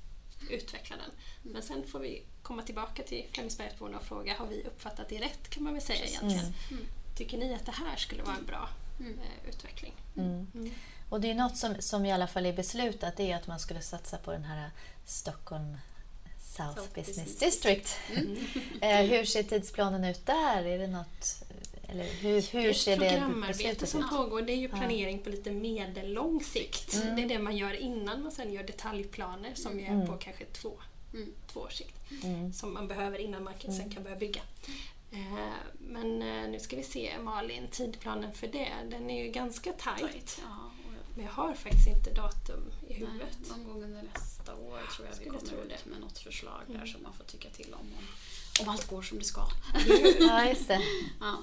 [SPEAKER 3] utveckla den. Men sen får vi komma tillbaka till Flemingsbergsborna och fråga, har vi uppfattat det rätt kan man väl säga egentligen.
[SPEAKER 2] Mm.
[SPEAKER 3] Tycker ni att det här skulle vara en bra
[SPEAKER 2] Mm.
[SPEAKER 3] eh, utveckling?
[SPEAKER 1] Mm.
[SPEAKER 3] Mm.
[SPEAKER 1] Och det är något som, som i alla fall är beslutat, det är att man skulle satsa på den här Stockholm South,
[SPEAKER 2] South
[SPEAKER 1] Business,
[SPEAKER 2] Business
[SPEAKER 1] District. Eh, hur ser tidsplanen ut där? Är det något, eller hur, hur
[SPEAKER 3] ett
[SPEAKER 1] ser det
[SPEAKER 3] programarbete som
[SPEAKER 1] ut?
[SPEAKER 3] pågår. Det är ju planering på lite medellång sikt.
[SPEAKER 1] Mm.
[SPEAKER 3] Det är det man gör innan man sen gör detaljplaner som ju är
[SPEAKER 1] Mm.
[SPEAKER 3] på kanske två,
[SPEAKER 2] Mm.
[SPEAKER 3] två års sikt.
[SPEAKER 1] Mm.
[SPEAKER 3] Som man behöver innan man kan- sen kan börja bygga. Eh, Men eh, nu ska vi se Malin, tidplanen för det, den är ju ganska tajt.
[SPEAKER 2] Tight. Ja,
[SPEAKER 3] Men jag har faktiskt inte datum i
[SPEAKER 2] Nej,
[SPEAKER 3] huvudet.
[SPEAKER 2] någon gång under nästa år tror jag vi
[SPEAKER 3] tro
[SPEAKER 2] kommer ut.
[SPEAKER 3] Mm.
[SPEAKER 2] med något förslag där som man får tycka till om. Om, om allt går som det ska.
[SPEAKER 1] Ja, just det.
[SPEAKER 2] Ja.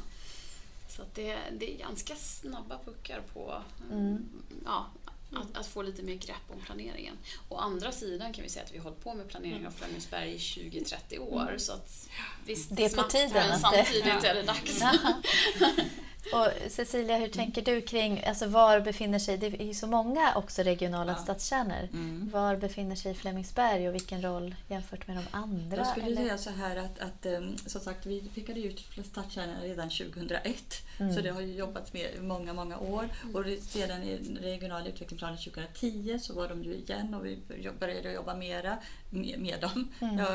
[SPEAKER 2] Så att det, det är ganska snabba puckar på
[SPEAKER 1] Mm.
[SPEAKER 2] ja, att, att få lite mer grepp om planeringen. Å andra sidan kan vi säga att vi har hållit på med planering av Flemingsberg i 20-30 år. Så att visst,
[SPEAKER 1] Mm. Det är på tiden
[SPEAKER 2] men samtidigt är det dags.
[SPEAKER 1] Och Cecilia, hur tänker du kring, alltså var befinner sig, det är ju så många också regionala
[SPEAKER 4] Ja.
[SPEAKER 1] stadskärnor.
[SPEAKER 4] Mm.
[SPEAKER 1] Var befinner sig Flemingsberg och vilken roll jämfört med de andra?
[SPEAKER 4] Jag skulle
[SPEAKER 1] eller?
[SPEAKER 4] säga så här att, att em, som sagt, vi pekade ut stadskärnorna redan 2001.
[SPEAKER 1] Mm.
[SPEAKER 4] Så det har ju jobbats med i många, många år. Och det- sedan i regionala utvecklingsplanen 2010 så var de ju igen och vi började jobba mera med, med dem.
[SPEAKER 1] Mm.
[SPEAKER 4] Ja,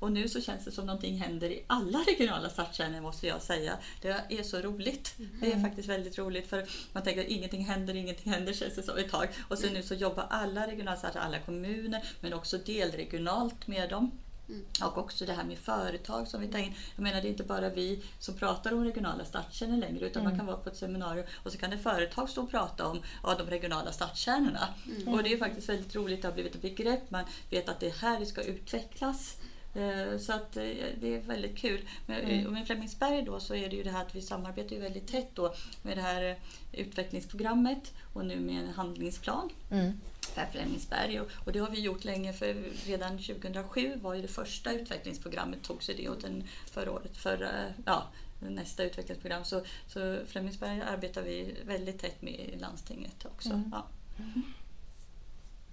[SPEAKER 4] och nu så känns det som någonting händer i alla regionala stadskärnor måste jag säga. Det är så roligt. Det
[SPEAKER 1] Mm.
[SPEAKER 4] är faktiskt väldigt roligt för man tänker att ingenting händer, ingenting händer känns det som ett tag. Och så nu så jobbar alla regionala stadskärnor, alla kommuner men också delregionalt med dem.
[SPEAKER 2] Mm.
[SPEAKER 4] Och också det här med företag som vi tar in. Jag menar det är inte bara vi som pratar om regionala stadskärnor längre utan man kan vara på ett seminarium och så kan ett företag stå och prata om ja, de regionala stadskärnorna. Och det är faktiskt väldigt roligt, det har blivit ett begrepp, man vet att det är här det ska utvecklas. Eh, Så att eh, det är väldigt kul. Men mm. med Flemingsberg då så är det ju det här att vi samarbetar ju väldigt tätt då med det här eh, utvecklingsprogrammet och nu med en handlingsplan
[SPEAKER 1] Mm.
[SPEAKER 4] för Flemingsberg. Och, och det har vi gjort länge för redan 2007 var ju det första utvecklingsprogrammet tog sig det och den förra året, förra, ja, nästa utvecklingsprogram. Så, så Flemingsberg arbetar vi väldigt tätt med i landstinget också.
[SPEAKER 1] Mm.
[SPEAKER 4] Ja.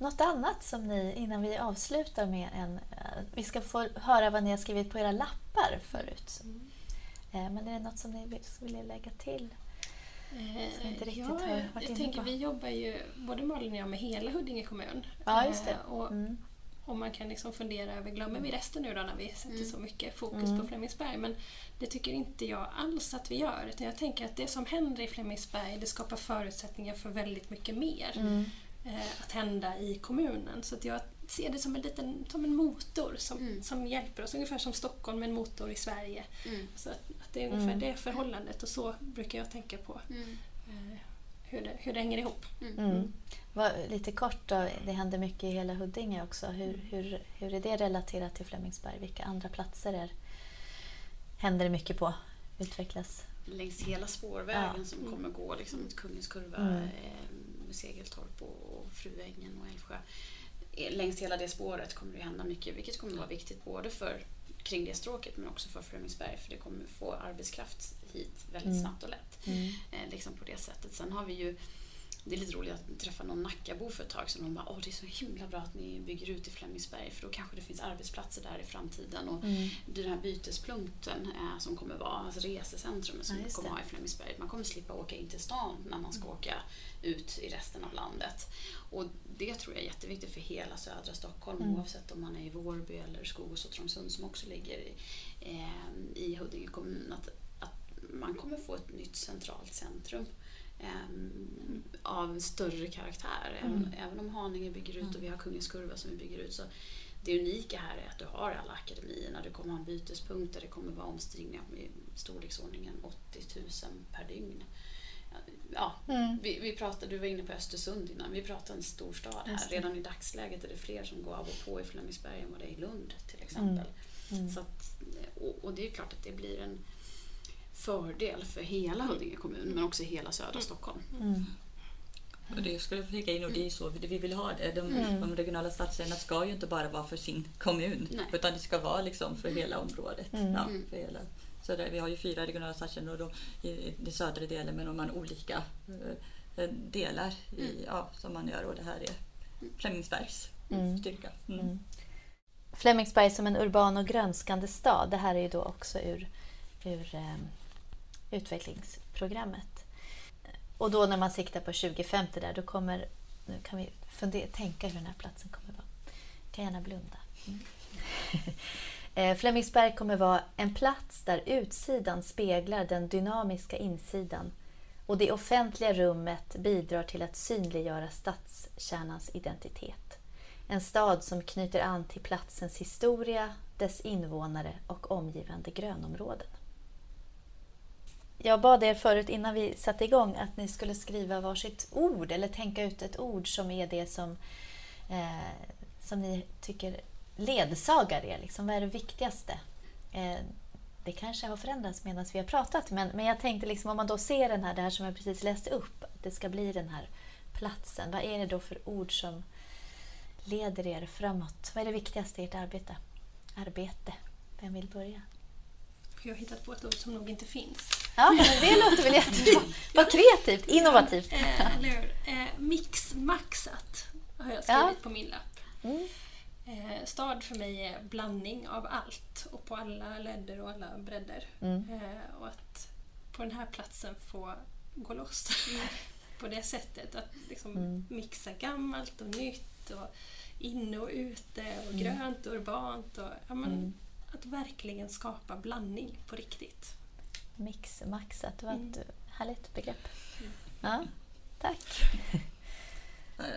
[SPEAKER 1] Något annat som ni, innan vi avslutar med en... eh, Vi ska få höra vad ni har skrivit på era lappar förut. Eh, Men är det något som ni vill, lägga till? Som inte riktigt
[SPEAKER 3] ja,
[SPEAKER 1] har varit
[SPEAKER 3] jag tänker
[SPEAKER 1] på.
[SPEAKER 3] vi jobbar ju, både Malin och jag, med hela Huddinge kommun.
[SPEAKER 1] Ja, just det.
[SPEAKER 3] Eh, Och,
[SPEAKER 1] Mm.
[SPEAKER 3] och man kan liksom fundera över, glömmer vi resten nu då när vi sätter
[SPEAKER 2] Mm.
[SPEAKER 3] så mycket fokus
[SPEAKER 1] Mm.
[SPEAKER 3] på Flemingsberg? Men det tycker inte jag alls att vi gör. Utan jag tänker att det som händer i Flemingsberg, det skapar förutsättningar för väldigt mycket mer
[SPEAKER 1] Mm.
[SPEAKER 3] eh, att hända i kommunen. Så att jag ser det som en, liten, som en motor som,
[SPEAKER 2] Mm.
[SPEAKER 3] som hjälper oss, ungefär som Stockholm med en motor i Sverige.
[SPEAKER 2] Mm.
[SPEAKER 3] Så att, att det är ungefär
[SPEAKER 1] Mm.
[SPEAKER 3] det förhållandet och så brukar jag tänka på
[SPEAKER 2] Mm.
[SPEAKER 3] eh, hur, det, hur det hänger ihop.
[SPEAKER 1] Mm. Vad- Lite kort då, det händer mycket i hela Huddinge också. Hur, hur, hur är det relaterat till Flemingsberg? Vilka andra platser är, händer det mycket på? Utvecklas?
[SPEAKER 2] längs hela spårvägen
[SPEAKER 1] Ja.
[SPEAKER 2] som kommer gå liksom Kungens kurva,
[SPEAKER 1] Mm.
[SPEAKER 2] eh, med Segeltorp och, Fruängen och Älvsjö. Eh, Längs hela det spåret kommer det hända mycket vilket kommer vara viktigt både för kring det stråket men också för Flemingsberg för det kommer få arbetskraft hit väldigt
[SPEAKER 1] Mm.
[SPEAKER 2] snabbt och lätt.
[SPEAKER 1] Mm.
[SPEAKER 2] Eh, liksom på det sättet. Sen har vi ju det är lite roligt att träffa någon Nackabo för ett tag sedan. De bara Åh, det är så himla bra att ni bygger ut i Flemingsberg för då kanske det finns arbetsplatser där i framtiden. Och
[SPEAKER 1] Mm.
[SPEAKER 2] den här bytespunkten eh, som kommer vara, alltså resecentrumet som
[SPEAKER 1] Ja,
[SPEAKER 2] vi kommer
[SPEAKER 1] det.
[SPEAKER 2] ha i Flemingsberg. Man kommer slippa åka in till stan när man ska åka ut i resten av landet. Och det tror jag är jätteviktigt för hela södra Stockholm
[SPEAKER 1] Mm.
[SPEAKER 2] oavsett om man är i Vårby eller Skogås och Trångsund som också ligger i, eh, i Huddinge kommun. Att, att man kommer få ett nytt centralt centrum eh, av större karaktär. Även,
[SPEAKER 1] Mm.
[SPEAKER 2] även om Haninge bygger ut och vi har Kungens kurva som vi bygger ut så det unika här är att du har alla akademierna. Du kommer ha en bytespunkt där det kommer vara omstigningar i storleksordningen 80 000 per dygn. Ja,
[SPEAKER 1] Mm.
[SPEAKER 2] vi, vi pratade, du var inne på Östersund innan. Vi pratar en storstad här.
[SPEAKER 1] Just det.
[SPEAKER 2] Redan i dagsläget är det fler som går av och på i Flemingsberg än vad det är i Lund till exempel.
[SPEAKER 1] Mm.
[SPEAKER 2] Så att, och, och det är klart att det blir en fördel för hela Huddinge kommun men också hela södra Stockholm.
[SPEAKER 1] Mm.
[SPEAKER 4] Och det skulle jag flika in och det är så vi vill ha det. De,
[SPEAKER 1] Mm.
[SPEAKER 4] de regionala stadskärnorna ska ju inte bara vara för sin kommun
[SPEAKER 2] Nej.
[SPEAKER 4] utan det ska vara liksom för hela området.
[SPEAKER 1] Mm.
[SPEAKER 4] Ja,
[SPEAKER 2] Mm.
[SPEAKER 4] för hela. Så där, vi har ju fyra regionala stadskärnor och då i i den södra delen men de har olika eh, delar i,
[SPEAKER 2] Mm.
[SPEAKER 4] ja, som man gör och det här är Flemingsbergs
[SPEAKER 1] Mm.
[SPEAKER 4] styrka. Mm.
[SPEAKER 1] Mm. Flemingsberg som en urban och grönskande stad. Det här är ju då också ur, ur eh, utvecklingsprogrammet. Och då när man siktar på 2050 där, då kommer... Nu kan vi fundera, tänka hur den här platsen kommer vara. kan gärna blunda. Mm. Eh, Flemingsberg kommer vara en plats där utsidan speglar den dynamiska insidan och det offentliga rummet bidrar till att synliggöra stadskärnans identitet. En stad som knyter an till platsens historia, dess invånare och omgivande grönområden. Jag bad er förut innan vi satte igång att ni skulle skriva varsitt ord eller tänka ut ett ord som är det som, eh, som ni tycker ledsagar er. Liksom. Vad är det viktigaste? Eh, det kanske har förändrats medan vi har pratat men, men jag tänkte liksom, om man då ser den här, det här som jag precis läste upp, att det ska bli den här platsen. Vad är det då för ord som leder er framåt? Vad är det viktigaste i ert arbete? Arbete. Vem vill börja?
[SPEAKER 3] Jag har hittat på ett ord som nog inte finns.
[SPEAKER 1] Ja, men det låter väl jättebra. Vad kreativt, innovativt.
[SPEAKER 3] Eh, eller hur? Eh, mixmaxat har jag skrivit
[SPEAKER 1] Ja.
[SPEAKER 3] på min lapp.
[SPEAKER 1] Mm.
[SPEAKER 3] Eh, stad för mig är blandning av allt och på alla ledder och alla bredder.
[SPEAKER 1] Mm.
[SPEAKER 3] Och att på den här platsen få gå loss på det sättet. Att liksom
[SPEAKER 1] Mm.
[SPEAKER 3] mixa gammalt och nytt och inne och ute och
[SPEAKER 1] Mm.
[SPEAKER 3] grönt och urbant. Och, ja, men,
[SPEAKER 1] Mm.
[SPEAKER 3] Att verkligen skapa blandning på riktigt.
[SPEAKER 1] Mix, maxat, det var ett
[SPEAKER 3] Mm.
[SPEAKER 1] härligt begrepp. Ja, tack.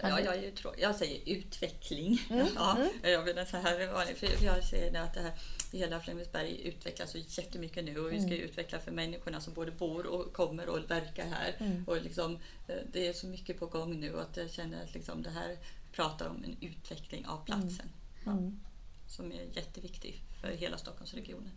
[SPEAKER 4] Ja, jag, ju jag säger utveckling.
[SPEAKER 1] Mm,
[SPEAKER 4] Ja, jag, menar så här, för jag ser att det här, hela Flemingsberg utvecklas så jättemycket nu och vi ska
[SPEAKER 1] Mm.
[SPEAKER 4] utveckla för människorna som både bor och kommer och verkar här.
[SPEAKER 1] Mm.
[SPEAKER 4] Och liksom, eh, det är så mycket på gång nu att jag känner att liksom det här pratar om en utveckling av platsen. Ja,
[SPEAKER 1] Mm.
[SPEAKER 4] som är jätteviktig för hela Stockholmsregionen.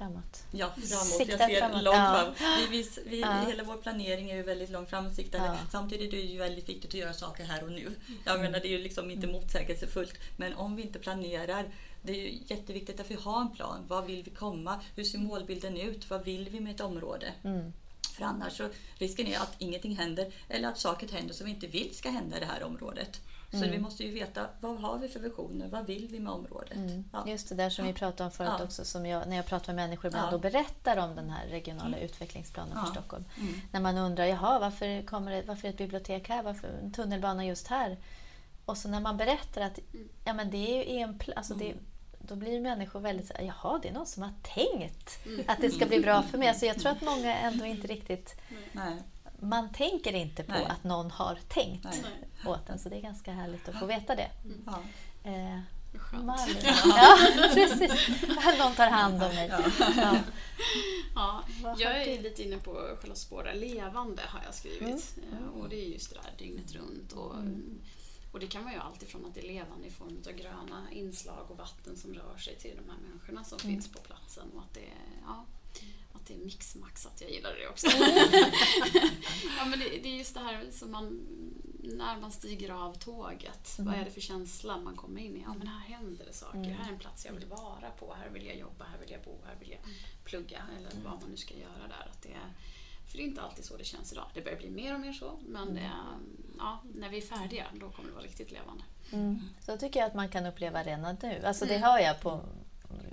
[SPEAKER 1] Mm. Framåt.
[SPEAKER 4] Ja, framåt.
[SPEAKER 1] Sikta
[SPEAKER 4] jag ser
[SPEAKER 1] framåt,
[SPEAKER 4] långt
[SPEAKER 1] ja.
[SPEAKER 4] fram. Vi, vi, vi,
[SPEAKER 1] Ja.
[SPEAKER 4] Hela vår planering är ju väldigt långt framsiktande.
[SPEAKER 1] Ja.
[SPEAKER 4] Samtidigt är det ju väldigt viktigt att göra saker här och nu. Jag menar, det är ju liksom inte motsägelsefullt. Men om vi inte planerar, det är ju jätteviktigt att vi har en plan. Var vill vi komma? Hur ser målbilden ut? Vad vill vi med ett område?
[SPEAKER 1] Mm.
[SPEAKER 4] För annars så risken är att ingenting händer eller att saker händer som vi inte vill ska hända i det här området. Så
[SPEAKER 1] Mm.
[SPEAKER 4] vi måste ju veta vad har vi för visioner? Vad vill vi med området?
[SPEAKER 1] Mm.
[SPEAKER 4] Ja.
[SPEAKER 1] Just det där som vi pratade om förut
[SPEAKER 4] Ja.
[SPEAKER 1] också, som jag, när jag pratar med människor ibland
[SPEAKER 4] Ja.
[SPEAKER 1] och berättar om den här regionala utvecklingsplanen för. Stockholm.
[SPEAKER 4] Mm.
[SPEAKER 1] När man undrar, jaha, varför, kommer det, varför är ett bibliotek här? Varför en tunnelbana just här? Och så när man berättar att ja, men det är ju en alltså det, då blir människor väldigt så här, jaha, det är någon som har tänkt att det ska bli bra för mig. Alltså jag tror att många ändå inte riktigt...
[SPEAKER 4] Nej.
[SPEAKER 1] Man tänker inte på
[SPEAKER 4] Nej.
[SPEAKER 1] att någon har tänkt
[SPEAKER 4] Nej.
[SPEAKER 1] åt en, så det är ganska härligt att få veta det.
[SPEAKER 4] Ja.
[SPEAKER 1] Eh. Malin. Ja, precis. Någon tar hand om mig.
[SPEAKER 4] Ja.
[SPEAKER 1] Ja.
[SPEAKER 2] Jag är lite inne på själva spåra levande har jag skrivit.
[SPEAKER 1] Mm.
[SPEAKER 2] Eh, Och det är just det där dygnet runt. Och, och det kan vara ju alltifrån att det är levande i form av gröna inslag och vatten som rör sig till de här människorna som
[SPEAKER 1] Mm.
[SPEAKER 2] finns på platsen. Och att det ja, att det är mixmaxat. Jag gillar det också. ja, men det, det är just det här som man, när man stiger av tåget. Vad är det för känsla man kommer in i? Ja, men här händer det saker. Här är en plats jag vill vara på. Här vill jag jobba, här vill jag bo, här vill jag plugga. Eller vad man nu ska göra där. Att det är, för det är inte alltid så det känns idag. Det börjar bli mer och mer så. Men det, ja, när vi är färdiga, då kommer det vara riktigt levande.
[SPEAKER 1] Mm. Så tycker jag att man kan uppleva redan nu. Alltså det
[SPEAKER 2] Mm.
[SPEAKER 1] hör jag på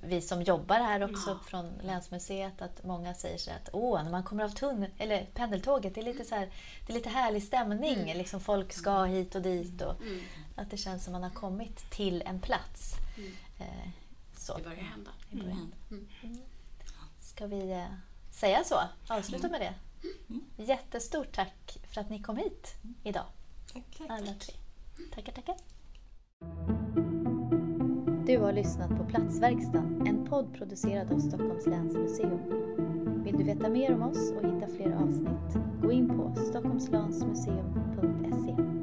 [SPEAKER 1] vi som jobbar här också
[SPEAKER 2] Ja.
[SPEAKER 1] från Länsmuseet att många säger så att Åh, när man kommer av tunnel, eller pendeltåget, det är lite, så här, det är lite härlig stämning. Liksom folk ska hit och dit. Och
[SPEAKER 2] Mm.
[SPEAKER 1] Att det känns som man har kommit till en plats.
[SPEAKER 2] Mm.
[SPEAKER 1] Eh, så.
[SPEAKER 2] Det börjar hända.
[SPEAKER 1] i början.
[SPEAKER 2] Mm.
[SPEAKER 1] Ska vi eh, säga så? Avsluta med det? Jättestort tack för att ni kom hit idag,
[SPEAKER 4] Tack, tack.
[SPEAKER 1] alla tre. Tackar, tackar. Du har lyssnat på Platsverkstan, en podd producerad av Stockholms läns museum. Vill du veta mer om oss och hitta fler avsnitt? Gå in på stockholmslansmuseum.se.